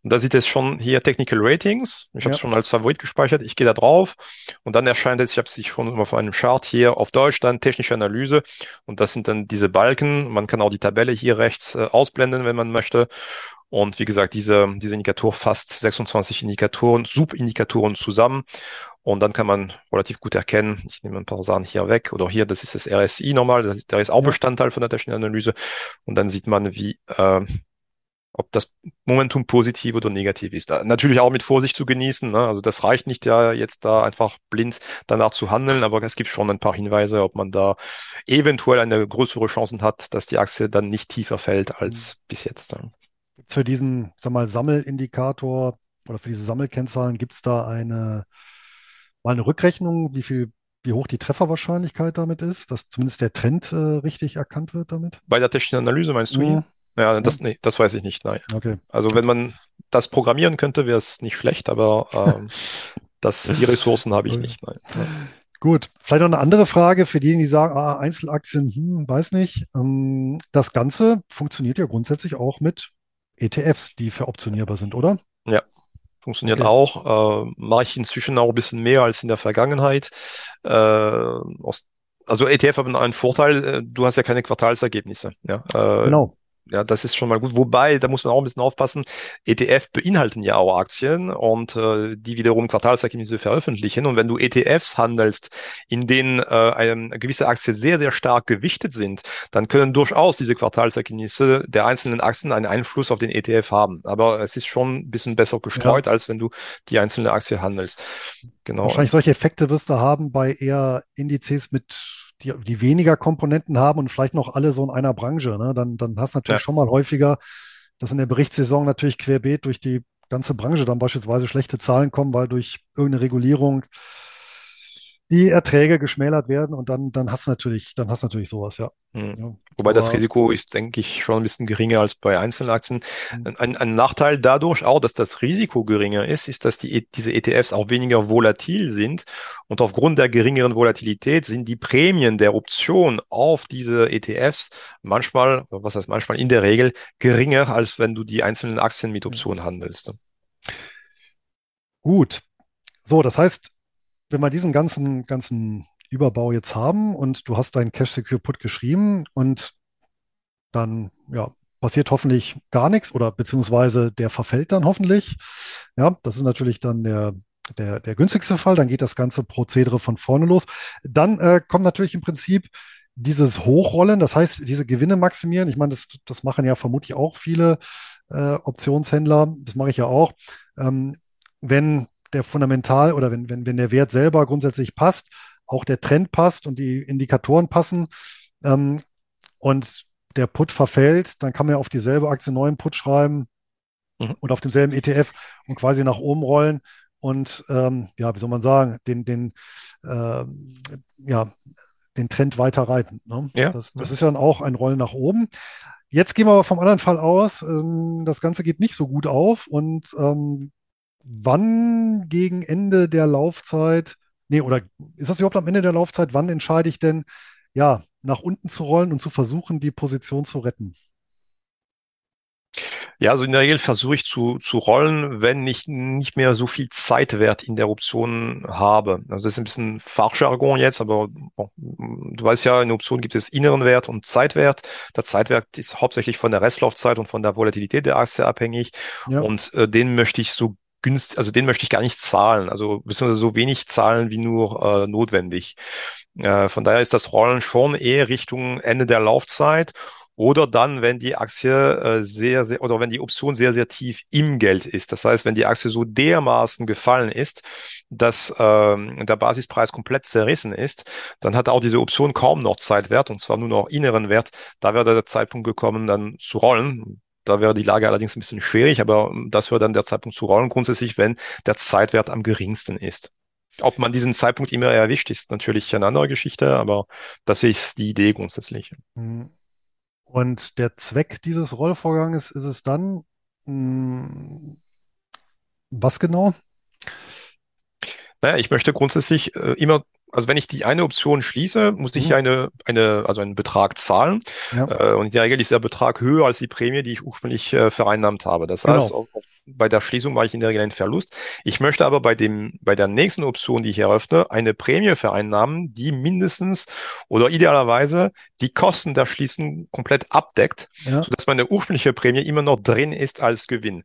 B: Und da sieht es schon hier Technical Ratings. Ich habe es
A: ja,
B: schon als Favorit gespeichert. Ich gehe da drauf und dann erscheint es, ich habe es schon immer auf einem Chart hier auf Deutsch, dann technische Analyse. Und das sind dann diese Balken. Man kann auch die Tabelle hier rechts äh, ausblenden, wenn man möchte. Und wie gesagt, diese, diese Indikator fasst 26 Indikatoren, Subindikatoren zusammen. Und dann kann man relativ gut erkennen, ich nehme ein paar Sachen hier weg, oder hier, das ist das RSI normal, das ist, der ist auch. Bestandteil von der technischen Analyse. Und dann sieht man, wie, äh, ob das Momentum positiv oder negativ ist. Natürlich auch mit Vorsicht zu genießen. Ne? Also das reicht nicht ja jetzt da einfach blind danach zu handeln, aber es gibt schon ein paar Hinweise, ob man da eventuell eine größere Chance hat, dass die Aktie dann nicht tiefer fällt als bis jetzt. Dann.
A: Gibt's für diesen, sag mal, Sammelindikator oder für diese Sammelkennzahlen gibt es da eine, mal eine Rückrechnung, wie viel, wie hoch die Trefferwahrscheinlichkeit damit ist, dass zumindest der Trend äh, richtig erkannt wird damit?
B: Bei der technischen Analyse meinst du hier?
A: Mhm.
B: Ja, das, nee, das weiß ich nicht, nein.
A: okay,
B: Also wenn man das programmieren könnte, wäre es nicht schlecht, aber ähm, das, die Ressourcen habe ich nicht, nein.
A: Gut, vielleicht noch eine andere Frage für diejenigen, die sagen, ah, Einzelaktien, hm, weiß nicht. Ähm, das Ganze funktioniert ja grundsätzlich auch mit ETFs, die veroptionierbar sind, oder?
B: Ja. Funktioniert
A: Okay,
B: auch. Äh, mache ich inzwischen auch ein bisschen mehr als in der Vergangenheit. Äh, aus, also ETF haben einen Vorteil, äh, du hast ja keine Quartalsergebnisse. Ja, äh,
A: genau.
B: Ja, das ist schon mal gut. Wobei, da muss man auch ein bisschen aufpassen. ETF beinhalten ja auch Aktien und äh, die wiederum Quartalsergebnisse veröffentlichen. Und wenn du ETFs handelst, in denen äh, eine gewisse Aktie sehr, sehr stark gewichtet sind, dann können durchaus diese Quartalsergebnisse der einzelnen Aktien einen Einfluss auf den ETF haben. Aber es ist schon ein bisschen besser
A: Ja,
B: gestreut, als wenn du die einzelne Aktie handelst. Genau.
A: wahrscheinlich solche Effekte wirst du haben bei eher Indizes mit, die, die weniger Komponenten haben und vielleicht noch alle so in einer Branche. Ne? Dann, dann hast du natürlich
B: Ja.
A: schon mal häufiger, dass in der Berichtssaison natürlich querbeet durch die ganze Branche dann beispielsweise schlechte Zahlen kommen, weil durch irgendeine Regulierung die Erträge geschmälert werden und dann, dann hast du natürlich, dann hast du natürlich sowas, ja.
B: Hm.
A: ja.
B: Wobei das
A: Aber
B: Risiko ist, denke ich, schon ein bisschen geringer als bei Einzelaktien.
A: hm,
B: Ein, ein Nachteil dadurch auch, dass das Risiko geringer ist, ist, dass die, E- diese ETFs auch weniger volatil sind. Und aufgrund der geringeren Volatilität sind die Prämien der Option auf diese ETFs manchmal, was heißt manchmal, in der Regel geringer, als wenn du die einzelnen Aktien mit
A: hm.
B: Option handelst.
A: gut. So, das heißt, wenn wir diesen ganzen, ganzen Überbau jetzt haben und du hast deinen Cash Secure Put geschrieben und dann ja, passiert hoffentlich gar nichts oder beziehungsweise der verfällt dann hoffentlich. Ja, das ist natürlich dann der, der, der günstigste Fall. Dann geht das ganze Prozedere von vorne los. Dann äh, kommt natürlich im Prinzip dieses Hochrollen, das heißt, diese Gewinne maximieren. Ich meine, das, das machen ja vermutlich auch viele äh, Optionshändler. Das mache ich ja auch. Ähm, wenn der Fundamental oder wenn, wenn, wenn der Wert selber grundsätzlich passt, auch der Trend passt und die Indikatoren passen, ähm, und der Put verfällt, dann kann man ja auf dieselbe Aktie neuen Put schreiben
B: Mhm.
A: und auf denselben ETF und quasi nach oben rollen und ähm, ja, wie soll man sagen, den, den, äh, ja, den Trend weiter reiten. Ne?
B: Ja,
A: Das, das ist ja dann auch ein Rollen nach oben. Jetzt gehen wir aber vom anderen Fall aus, ähm, das Ganze geht nicht so gut auf und ähm, wann gegen Ende der Laufzeit, nee, oder ist das überhaupt am Ende der Laufzeit, wann entscheide ich denn, ja, nach unten zu rollen und zu versuchen, die Position zu retten?
B: Ja, also in der Regel versuche ich zu, zu rollen, wenn ich nicht mehr so viel Zeitwert in der Option habe. Also das ist ein bisschen Fachjargon jetzt, aber du weißt ja, in der Option gibt es inneren Wert und Zeitwert. Der Zeitwert ist hauptsächlich von der Restlaufzeit und von der Volatilität der Aktie abhängig. Ja. Und äh, den möchte ich so günstig, also den möchte ich gar nicht zahlen, also beziehungsweise so wenig zahlen wie nur äh, notwendig. Äh, von daher ist das Rollen schon eher Richtung Ende der Laufzeit oder dann, wenn die Aktie äh, sehr, sehr, oder wenn die Option sehr, sehr tief im Geld ist. Das heißt, wenn die Aktie so dermaßen gefallen ist, dass ähm, der Basispreis komplett zerrissen ist, dann hat auch diese Option kaum noch Zeitwert, und zwar nur noch inneren Wert. Da wäre der Zeitpunkt gekommen, dann zu rollen. Da wäre die Lage allerdings ein bisschen schwierig, aber das wäre dann der Zeitpunkt zu rollen, grundsätzlich, wenn der Zeitwert am geringsten ist. Ob man diesen Zeitpunkt immer erwischt, ist natürlich eine andere Geschichte, aber das ist die Idee grundsätzlich.
A: Mhm. Und der Zweck dieses Rollvorganges ist es dann, mh, hm, was genau?
B: Naja, ich möchte grundsätzlich äh, immer also wenn ich die eine Option schließe, muss ich mhm. eine, eine, also einen Betrag zahlen. Ja. Äh, und in der Regel ist der Betrag höher als die Prämie, die ich ursprünglich äh, vereinnahmt habe. Das genau. heißt, auf, bei der Schließung mache ich in der Regel einen Verlust. Ich möchte aber bei dem, bei der nächsten Option, die ich eröffne, eine Prämie vereinnahmen, die mindestens oder idealerweise die Kosten der Schließung komplett abdeckt, ja. sodass meine ursprüngliche Prämie immer noch drin ist als Gewinn.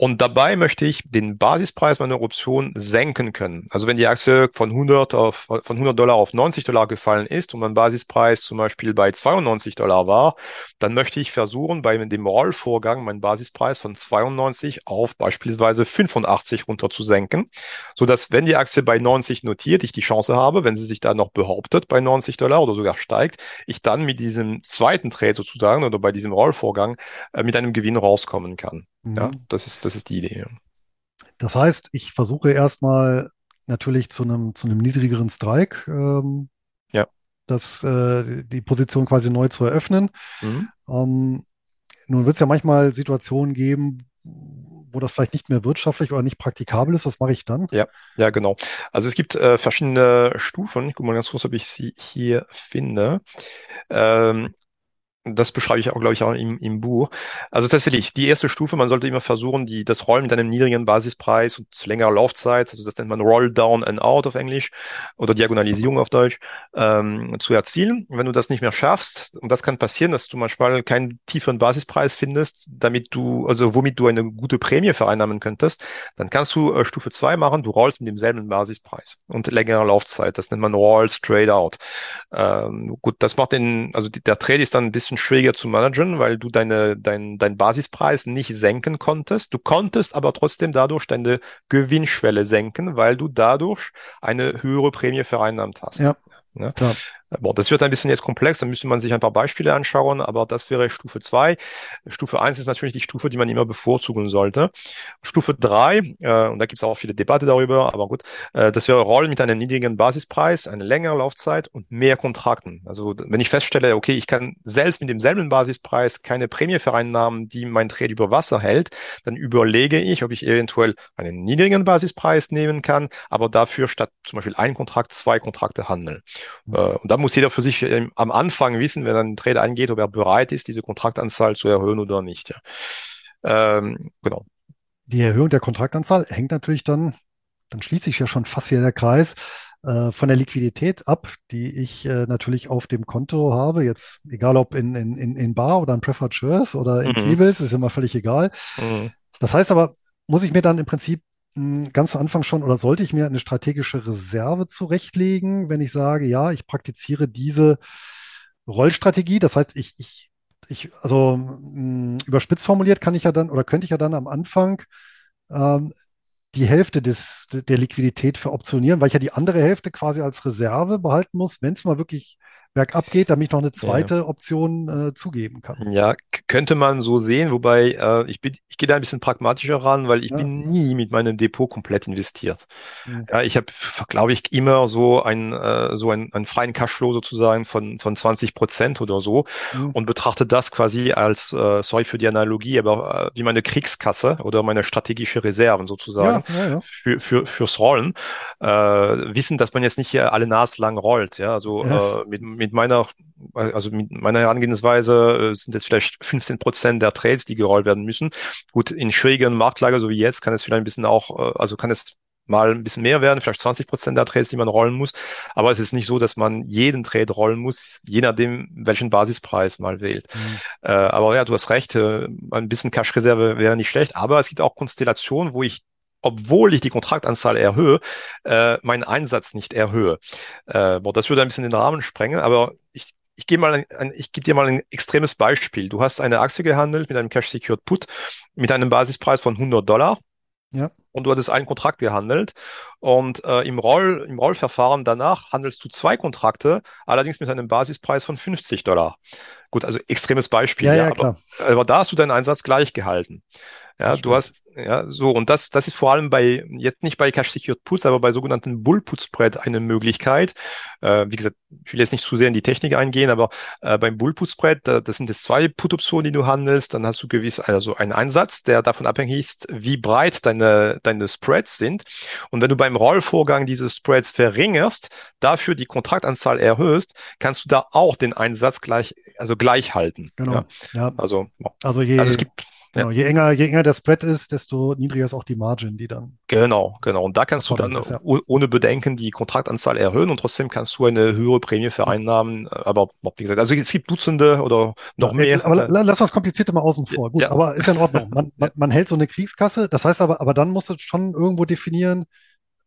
B: Und dabei möchte ich den Basispreis meiner Option senken können. Also wenn die Aktie von 100 auf, von 100 Dollar auf 90 Dollar gefallen ist und mein Basispreis zum Beispiel bei 92 Dollar war, dann möchte ich versuchen, bei dem Rollvorgang meinen Basispreis von 92 auf beispielsweise 85 runter zu senken, so dass wenn die Aktie bei 90 notiert, ich die Chance habe, wenn sie sich da noch behauptet bei 90 Dollar oder sogar steigt, ich dann mit diesem zweiten Trade sozusagen oder bei diesem Rollvorgang äh, mit einem Gewinn rauskommen kann. Mhm. Ja, das ist, das ist die Idee.
A: Das heißt, ich versuche erstmal natürlich zu einem, zu einem niedrigeren Strike, ähm, ja. das, äh, die Position quasi neu zu eröffnen. Mhm. Ähm, nun wird es ja manchmal Situationen geben, wo das vielleicht nicht mehr wirtschaftlich oder nicht praktikabel ist. Was mache ich dann?
B: Ja, ja, genau. Also es gibt äh, verschiedene Stufen. Ich gucke mal ganz kurz, ob ich sie hier finde. Ähm, das beschreibe ich auch, glaube ich, auch im, im Buch. Also tatsächlich, die erste Stufe, man sollte immer versuchen, die, das Rollen mit einem niedrigen Basispreis und längerer Laufzeit, also das nennt man Roll Down and Out auf Englisch oder Diagonalisierung auf Deutsch, ähm, zu erzielen. Wenn du das nicht mehr schaffst, und das kann passieren, dass du manchmal keinen tieferen Basispreis findest, damit du, also womit du eine gute Prämie vereinnahmen könntest, dann kannst du äh, Stufe zwei machen, du rollst mit demselben Basispreis und längerer Laufzeit. Das nennt man Roll Straight Out. Ähm, gut, das macht den, also die, der Trade ist dann ein bisschen schwieriger zu managen, weil du deine, dein, dein Basispreis nicht senken konntest. Du konntest aber trotzdem dadurch deine Gewinnschwelle senken, weil du dadurch eine höhere Prämie vereinnahmt hast. Ja. Ja. Bon, das wird ein bisschen jetzt komplex, da müsste man sich ein paar Beispiele anschauen, aber das wäre Stufe zwei. Stufe eins ist natürlich die Stufe, die man immer bevorzugen sollte. Stufe drei äh, und da gibt es auch viele Debatte darüber, aber gut, äh, das wäre Rollen mit einem niedrigen Basispreis, eine längere Laufzeit und mehr Kontrakten. Also wenn ich feststelle, okay, ich kann selbst mit demselben Basispreis keine Prämie vereinnahmen, die mein Trade über Wasser hält, dann überlege ich, ob ich eventuell einen niedrigen Basispreis nehmen kann, aber dafür statt zum Beispiel ein Kontrakt zwei Kontrakte handeln. Mhm. Äh, und muss jeder für sich ähm, am Anfang wissen, wenn einen Trade eingeht, ob er bereit ist, diese Kontraktanzahl zu erhöhen oder nicht. Ja. Ähm,
A: genau. Die Erhöhung der Kontraktanzahl hängt natürlich dann, dann schließt sich ja schon fast hier der Kreis, äh, von der Liquidität ab, die ich äh, natürlich auf dem Konto habe. Jetzt egal ob in, in, in Bar oder in Preferred Shares oder in mhm. T-Bills, ist immer völlig egal. Mhm. Das heißt aber, muss ich mir dann im Prinzip ganz zu Anfang schon oder sollte ich mir eine strategische Reserve zurechtlegen, wenn ich sage, ja, ich praktiziere diese Rollstrategie. Das heißt, ich, ich, ich also mh, überspitzt formuliert kann ich ja dann oder könnte ich ja dann am Anfang ähm, die Hälfte des, der Liquidität veroptionieren, weil ich ja die andere Hälfte quasi als Reserve behalten muss, wenn es mal wirklich bergab geht, damit ich noch eine zweite ja. Option äh, zugeben kann.
B: Ja, könnte man so sehen, wobei äh, ich bin, ich gehe da ein bisschen pragmatischer ran, weil ich ja. bin nie mit meinem Depot komplett investiert. Mhm. Ja, ich habe, glaube ich, immer so ein äh, so ein, einen freien Cashflow sozusagen von von 20 Prozent oder so und betrachte das quasi als, äh, sorry für die Analogie, aber äh, wie meine Kriegskasse oder meine strategische Reserven sozusagen ja, für, für fürs Rollen. Äh, wissen, dass man jetzt nicht hier alle Nas lang rollt, ja, also mit, mit mit meiner, also mit meiner Herangehensweise äh, sind es vielleicht 15 Prozent der Trades, die gerollt werden müssen. Gut, in schwierigen Marktlager, so wie jetzt, kann es vielleicht ein bisschen auch, äh, also kann es mal ein bisschen mehr werden, vielleicht 20 Prozent der Trades, die man rollen muss. Aber es ist nicht so, dass man jeden Trade rollen muss, je nachdem, welchen Basispreis mal wählt. Mhm. Äh, aber ja, du hast recht, äh, ein bisschen Cash-Reserve wäre nicht schlecht. Aber es gibt auch Konstellationen, wo ich obwohl ich die Kontraktanzahl erhöhe, äh, meinen Einsatz nicht erhöhe. Äh, boah, das würde ein bisschen den Rahmen sprengen, aber ich, ich gebe mal ein, ein, ich gebe dir mal ein extremes Beispiel. Du hast eine Aktie gehandelt mit einem Cash Secured Put mit einem Basispreis von 100 Dollar. Ja. Und du hattest einen Kontrakt gehandelt. Und äh, im, Roll, im Rollverfahren danach handelst du zwei Kontrakte, allerdings mit einem Basispreis von 50 Dollar. Gut, also extremes Beispiel.
A: Ja, ja.
B: Aber, aber da hast du deinen Einsatz gleich gehalten. Ja, du hast, ja, so, und das, das ist vor allem bei, jetzt nicht bei Cash Secured Puts, aber bei sogenannten Bull Put Spread eine Möglichkeit. Äh, wie gesagt, ich will jetzt nicht zu sehr in die Technik eingehen, aber äh, beim Bull Put Spread, da, das sind jetzt zwei Put-Optionen, die du handelst, dann hast du gewiss, also einen Einsatz, der davon abhängig ist, wie breit deine, deine Spreads sind. Und wenn du beim Rollvorgang diese Spreads verringerst, dafür die Kontraktanzahl erhöhst, kannst du da auch den Einsatz gleich, also gleich halten.
A: Genau. Ja.
B: ja. Also,
A: also je, also es gibt Genau, je enger, je enger der Spread ist, desto niedriger ist auch die Margin, die dann.
B: Genau, genau. Und da kannst du dann ist, ja. ohne Bedenken die Kontraktanzahl erhöhen und trotzdem kannst du eine höhere Prämie vereinnahmen. Aber wie gesagt, also es gibt Dutzende oder noch ja, mehr.
A: Aber lass das Komplizierte mal außen vor. Gut, ja. aber ist ja in Ordnung. Man, man, man hält so eine Kriegskasse. Das heißt aber, aber dann musst du schon irgendwo definieren,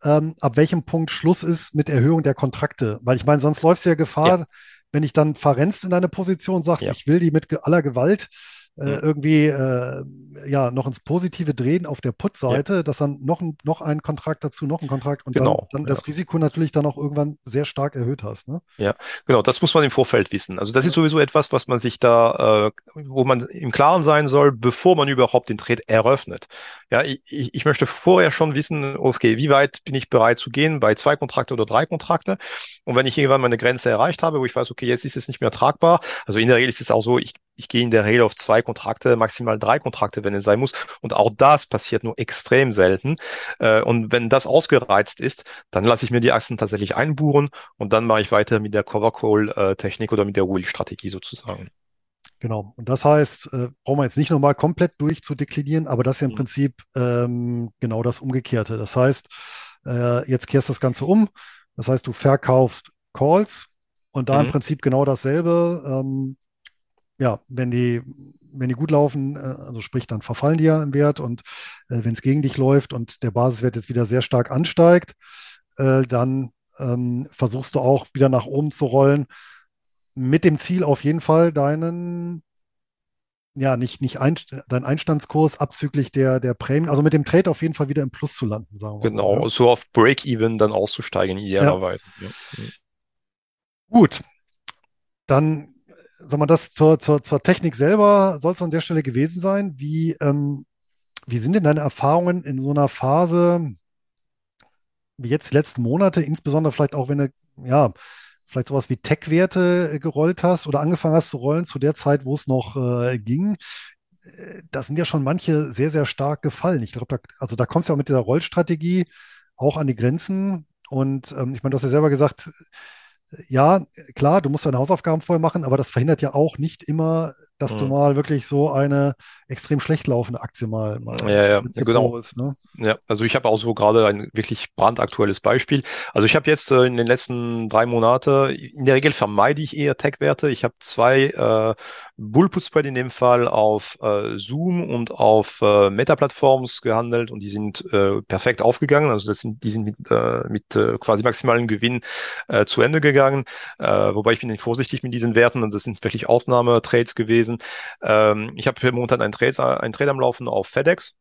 A: ähm, ab welchem Punkt Schluss ist mit Erhöhung der Kontrakte. Weil ich meine, sonst läufst du ja Gefahr, wenn ich dann verrennst in deine Position, sagst, ich will die mit aller Gewalt äh, irgendwie äh, ja noch ins Positive drehen auf der Put-Seite, ja. dass dann noch ein, noch ein Kontrakt dazu, noch ein Kontrakt und genau, dann, dann ja. das Risiko natürlich dann auch irgendwann sehr stark erhöht hast. Ne?
B: Ja, genau, das muss man im Vorfeld wissen. Also das ist sowieso etwas, was man sich da, äh, wo man im Klaren sein soll, bevor man überhaupt den Trade eröffnet. Ja, ich, ich möchte vorher schon wissen, okay, wie weit bin ich bereit zu gehen bei zwei Kontrakte oder drei Kontrakte? Und wenn ich irgendwann meine Grenze erreicht habe, wo ich weiß, okay, jetzt ist es nicht mehr tragbar, also in der Regel ist es auch so, ich, ich gehe in der Regel auf zwei Kontrakte, maximal drei Kontrakte, wenn es sein muss. Und auch das passiert nur extrem selten. Äh, und wenn das ausgereizt ist, dann lasse ich mir die Achsen tatsächlich einbuchen und dann mache ich weiter mit der Cover Call Technik oder mit der Wheel-Strategie sozusagen.
A: Genau. Und das heißt, äh, brauchen wir jetzt nicht nochmal komplett durchzudeklinieren, aber das ist ja im mhm. Prinzip ähm, genau das Umgekehrte. Das heißt, äh, jetzt kehrst du das Ganze um. Das heißt, du verkaufst Calls und da mhm. im Prinzip genau dasselbe. Ähm, ja, wenn die, wenn die gut laufen, äh, also sprich, dann verfallen die ja im Wert und äh, wenn es gegen dich läuft und der Basiswert jetzt wieder sehr stark ansteigt, äh, dann ähm, versuchst du auch wieder nach oben zu rollen, mit dem Ziel auf jeden Fall deinen ja, nicht, nicht ein, dein Einstandskurs abzüglich der, der Prämien, also mit dem Trade auf jeden Fall wieder im Plus zu landen,
B: sagen wir Genau, so, ja. so auf Break-Even dann auszusteigen, idealerweise. Ja. Ja.
A: Gut, dann sag mal, das zur, zur, zur Technik selber soll es an der Stelle gewesen sein. Wie, ähm, wie sind denn deine Erfahrungen in so einer Phase, wie jetzt die letzten Monate, insbesondere vielleicht auch, wenn du, ja, vielleicht sowas wie Tech-Werte äh, gerollt hast oder angefangen hast zu rollen zu der Zeit, wo es noch äh, ging? Äh, da sind ja schon manche sehr, sehr stark gefallen. Ich glaube, da, also da kommst du ja auch mit dieser Rollstrategie auch an die Grenzen. Und ähm, ich meine, du hast ja selber gesagt, ja, klar, du musst deine Hausaufgaben vorher machen, aber das verhindert ja auch nicht immer, dass mhm. du mal wirklich so eine extrem schlecht laufende Aktie mal, mal
B: ja, ja, genau. ist. Ne? Ja, also ich habe auch so gerade ein wirklich brandaktuelles Beispiel. Also ich habe jetzt äh, in den letzten drei Monaten, in der Regel vermeide ich eher Tech-Werte. Ich habe zwei äh, Bullput Spread in dem Fall auf äh, Zoom und auf äh, Meta-Plattforms gehandelt und die sind äh, perfekt aufgegangen. Also das sind, die sind mit, äh, mit äh, quasi maximalen Gewinn äh, zu Ende gegangen. Äh, wobei ich bin nicht vorsichtig mit diesen Werten und das sind wirklich Ausnahmetrades gewesen. Ähm, ich habe momentan einen Trade, einen Trade am Laufen auf FedEx.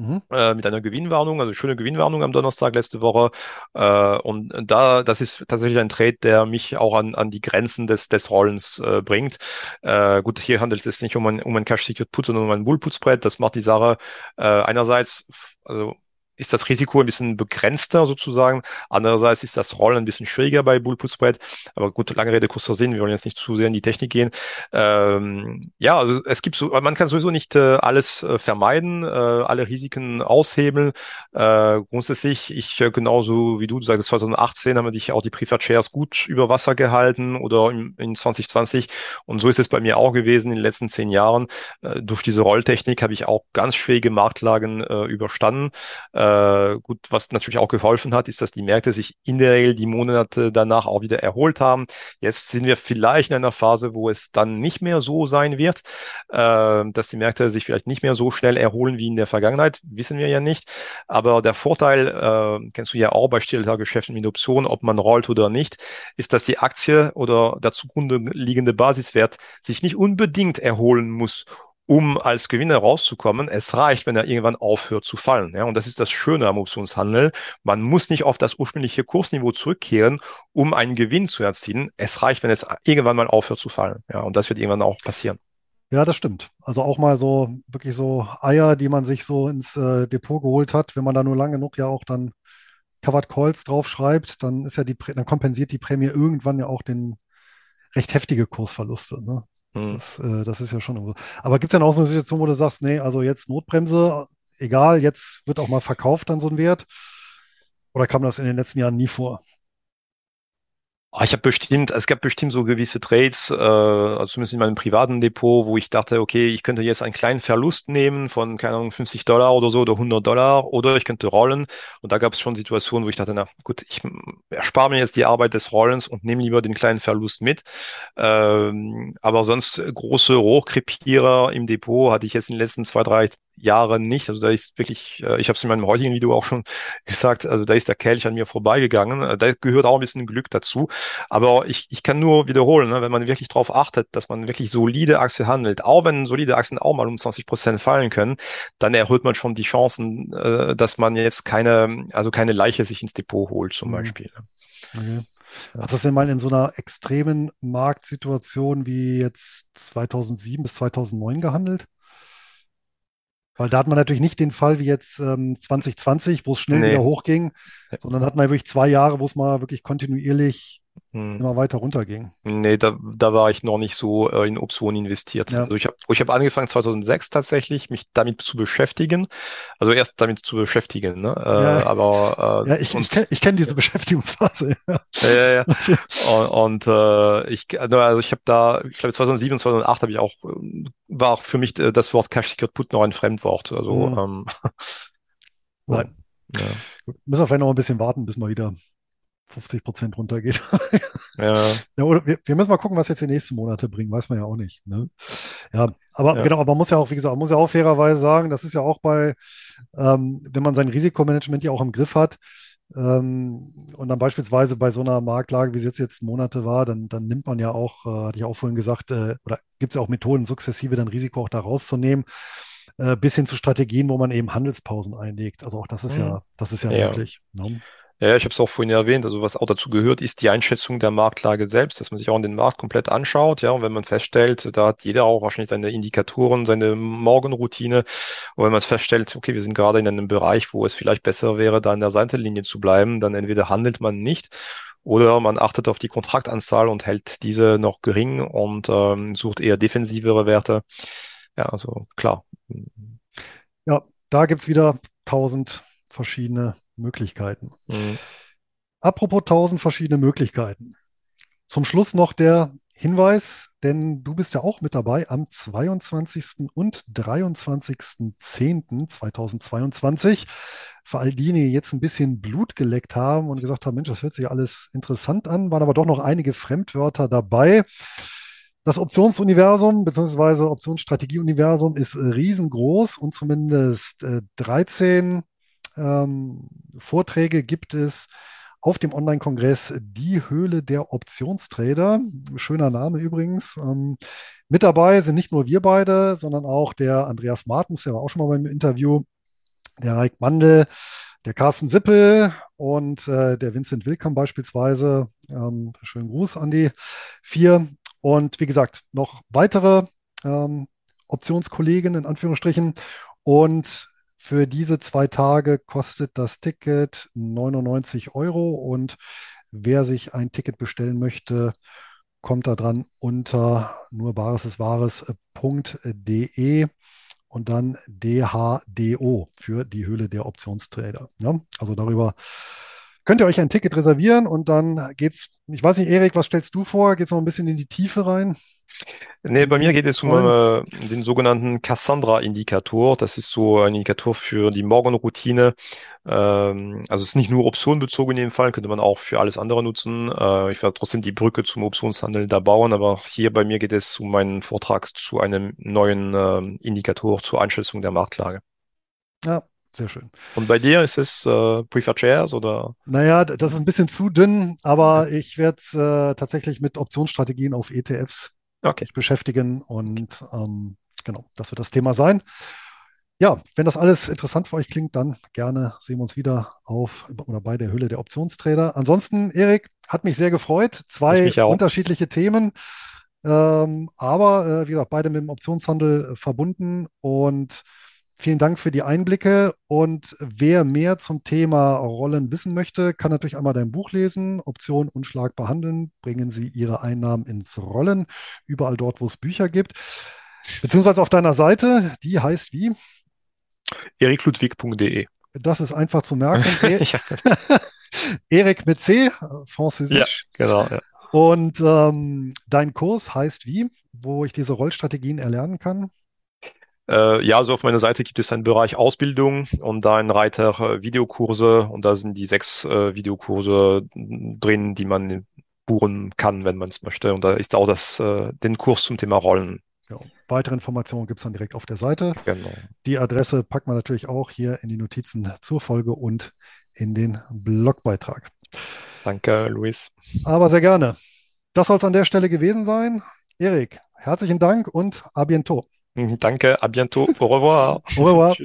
B: Mhm. Äh, mit einer Gewinnwarnung, also schöne Gewinnwarnung am Donnerstag letzte Woche. Äh, und da, das ist tatsächlich ein Trade, der mich auch an, an die Grenzen des, des Rollens äh, bringt. Äh, gut, hier handelt es nicht um ein, um ein Cash Secret Put, sondern um ein Bull Put Spread. Das macht die Sache äh, einerseits, also ist das Risiko ein bisschen begrenzter sozusagen. Andererseits ist das Rollen ein bisschen schwieriger bei Bull Put Spread. Aber gut, lange Rede, kurzer Sinn. Wir wollen jetzt nicht zu sehr in die Technik gehen. Ähm, ja, also es gibt so, man kann sowieso nicht äh, alles äh, vermeiden, äh, alle Risiken aushebeln. Äh, grundsätzlich, ich äh, genauso wie du, du sagst, 2018 haben wir dich auch die Preferred Shares gut über Wasser gehalten oder in, in 2020. Und so ist es bei mir auch gewesen in den letzten zehn Jahren. Äh, durch diese Rolltechnik habe ich auch ganz schwierige Marktlagen überstanden. Äh, äh, gut, was natürlich auch geholfen hat, ist, dass die Märkte sich in der Regel die Monate danach auch wieder erholt haben. Jetzt sind wir vielleicht in einer Phase, wo es dann nicht mehr so sein wird, äh, dass die Märkte sich vielleicht nicht mehr so schnell erholen wie in der Vergangenheit, wissen wir ja nicht. Aber der Vorteil, äh, kennst du ja auch bei Stilltagegeschäften mit Optionen, ob man rollt oder nicht, ist, dass die Aktie oder der zugrunde liegende Basiswert sich nicht unbedingt erholen muss, um als Gewinner rauszukommen. Es reicht, wenn er irgendwann aufhört zu fallen. Ja, und das ist das Schöne am Optionshandel. Man muss nicht auf das ursprüngliche Kursniveau zurückkehren, um einen Gewinn zu erzielen. Es reicht, wenn es irgendwann mal aufhört zu fallen. Ja, und das wird irgendwann auch passieren.
A: Ja, das stimmt. Also auch mal so wirklich so Eier, die man sich so ins äh, Depot geholt hat, wenn man da nur lang genug ja auch dann Covered Calls drauf schreibt, dann ist ja die, dann kompensiert die Prämie irgendwann ja auch den recht heftige Kursverluste. Ne? Hm. Das, äh, das ist ja schon. Aber gibt es denn auch so eine Situation, wo du sagst, nee, also jetzt Notbremse, egal, jetzt wird auch mal verkauft dann so ein Wert? Oder kam das in den letzten Jahren nie vor?
B: Ah, ich habe bestimmt, es gab bestimmt so gewisse Trades, äh, also zumindest in meinem privaten Depot, wo ich dachte, okay, ich könnte jetzt einen kleinen Verlust nehmen von, keine Ahnung, 50 Dollar oder so oder 100 Dollar oder ich könnte rollen. Und da gab es schon Situationen, wo ich dachte, na gut, ich erspare mir jetzt die Arbeit des Rollens und nehme lieber den kleinen Verlust mit. Ähm, aber sonst große Hochkrepierer im Depot hatte ich jetzt in den letzten zwei, drei Jahre nicht. Also da ist wirklich, äh, ich habe es in meinem heutigen Video auch schon gesagt, also da ist der Kelch an mir vorbeigegangen. Äh, da gehört auch ein bisschen Glück dazu. Aber ich, ich kann nur wiederholen, ne, wenn man wirklich darauf achtet, dass man wirklich solide Aktien handelt, auch wenn solide Aktien auch mal um 20 Prozent fallen können, dann erhöht man schon die Chancen, äh, dass man jetzt keine, also keine Leiche sich ins Depot holt zum mhm. Beispiel.
A: Ne. Okay. Du das denn mal in so einer extremen Marktsituation wie jetzt 2007 bis 2009 gehandelt? Weil da hat man natürlich nicht den Fall wie jetzt ähm, 2020, wo es schnell nee. wieder hochging, sondern hat man wirklich zwei Jahre, wo es mal wirklich kontinuierlich hm. immer weiter runterging.
B: Nee, da, da war ich noch nicht so äh, in Optionen investiert. Ja. Also ich habe ich hab angefangen 2006 tatsächlich, mich damit zu beschäftigen. Also erst damit zu beschäftigen, ne? Äh, ja. Aber
A: äh, ja, ich, ich kenne ich kenn diese Beschäftigungsphase.
B: Ja, ja, ja. und, und äh, ich, also ich habe da, ich glaube 2007 und 2008 habe ich auch, war auch für mich äh, das Wort Cash Secured Put noch ein Fremdwort. Also mhm. ähm,
A: Nein. Ja. Müssen wir vielleicht noch ein bisschen warten, bis mal wieder 50 Prozent runtergeht. ja. ja oder wir, wir, müssen mal gucken, was jetzt die nächsten Monate bringen, weiß man ja auch nicht. Ne? Ja, aber ja. genau, aber man muss ja auch, wie gesagt, man muss ja auch fairerweise sagen, das ist ja auch bei, ähm, wenn man sein Risikomanagement ja auch im Griff hat, ähm, und dann beispielsweise bei so einer Marktlage, wie es jetzt jetzt Monate war, dann, dann nimmt man ja auch, äh, hatte ich auch vorhin gesagt, äh, oder gibt es ja auch Methoden, sukzessive dann Risiko auch da rauszunehmen, äh, bis hin zu Strategien, wo man eben Handelspausen einlegt. Also auch das ist mhm. ja, das ist ja, ja. möglich. Ne?
B: Ja, ich habe es auch vorhin erwähnt. Also was auch dazu gehört, ist die Einschätzung der Marktlage selbst, dass man sich auch in den Markt komplett anschaut. Ja, und wenn man feststellt, da hat jeder auch wahrscheinlich seine Indikatoren, seine Morgenroutine. Und wenn man feststellt, okay, wir sind gerade in einem Bereich, wo es vielleicht besser wäre, da an der Seitenlinie zu bleiben, dann entweder handelt man nicht oder man achtet auf die Kontraktanzahl und hält diese noch gering und ähm, sucht eher defensivere Werte. Ja, also klar.
A: Ja, da gibt's wieder tausend verschiedene Möglichkeiten. Mhm. Apropos tausend verschiedene Möglichkeiten. Zum Schluss noch der Hinweis, denn du bist ja auch mit dabei am 22. und 23.10.2022. Für all diejenigen, die jetzt ein bisschen Blut geleckt haben und gesagt haben, Mensch, das hört sich alles interessant an, waren aber doch noch einige Fremdwörter dabei. Das Optionsuniversum bzw. Optionsstrategieuniversum ist riesengroß und zumindest äh, 13 ähm, Vorträge gibt es auf dem Online-Kongress Die Höhle der Optionstrader. Schöner Name übrigens. Ähm, mit dabei sind nicht nur wir beide, sondern auch der Andreas Martens, der war auch schon mal beim Interview, der Reik Mandel, der Carsten Sippel und äh, der Vincent Wilkamp beispielsweise. Ähm, schönen Gruß an die vier. Und wie gesagt, noch weitere ähm, Optionskollegen in Anführungsstrichen. Und Für diese zwei Tage kostet das Ticket 99 Euro und wer sich ein Ticket bestellen möchte, kommt da dran unter nur Bares ist Wahres.de und dann DHDO für die Höhle der Optionstrader. Ja, also darüber könnt ihr euch ein Ticket reservieren und dann geht's, ich weiß nicht, Erik, was stellst du vor? Geht's noch ein bisschen in die Tiefe rein?
B: Nee, bei mir geht es um äh, den sogenannten Cassandra-Indikator. Das ist so ein Indikator für die Morgenroutine. Ähm, also es ist nicht nur optionenbezogen in dem Fall, könnte man auch für alles andere nutzen. Äh, ich werde trotzdem die Brücke zum Optionshandel da bauen, aber hier bei mir geht es um meinen Vortrag zu einem neuen äh, Indikator zur Einschätzung der Marktlage.
A: Ja, sehr schön.
B: Und bei dir ist es äh, Preferred Shares oder?
A: Naja, das ist ein bisschen zu dünn, aber ich werde es äh, tatsächlich mit Optionsstrategien auf ETFs okay. beschäftigen und ähm, genau, das wird das Thema sein. Ja, wenn das alles interessant für euch klingt, dann gerne sehen wir uns wieder auf oder bei der Hülle der Optionstrader. Ansonsten, Erik, hat mich sehr gefreut. Zwei unterschiedliche Themen, ähm, aber äh, wie gesagt, beide mit dem Optionshandel äh, verbunden und Vielen Dank für die Einblicke. Und wer mehr zum Thema Rollen wissen möchte, kann natürlich einmal dein Buch lesen. Option unschlagbar handeln. Bringen Sie Ihre Einnahmen ins Rollen. Überall dort, wo es Bücher gibt. Beziehungsweise auf deiner Seite, die heißt wie?
B: erikludwig.de.
A: Das ist einfach zu merken. E Erik mit C, Französisch.
B: Ja, genau. Ja.
A: Und ähm, dein Kurs heißt wie, wo ich diese Rollstrategien erlernen kann?
B: Äh, ja, so auf meiner Seite gibt es einen Bereich Ausbildung und da einen Reiter äh, Videokurse und da sind die sechs äh, Videokurse drin, die man buchen kann, wenn man es möchte. Und da ist auch das, äh, den Kurs zum Thema Rollen.
A: Ja, weitere Informationen gibt es dann direkt auf der Seite. Genau. Die Adresse packt man natürlich auch hier in die Notizen zur Folge und in den Blogbeitrag.
B: Danke, Luis.
A: Aber sehr gerne. Das soll es an der Stelle gewesen sein. Erik, herzlichen Dank und a bientôt.
B: Danke, à bientôt, au revoir.
A: Au revoir.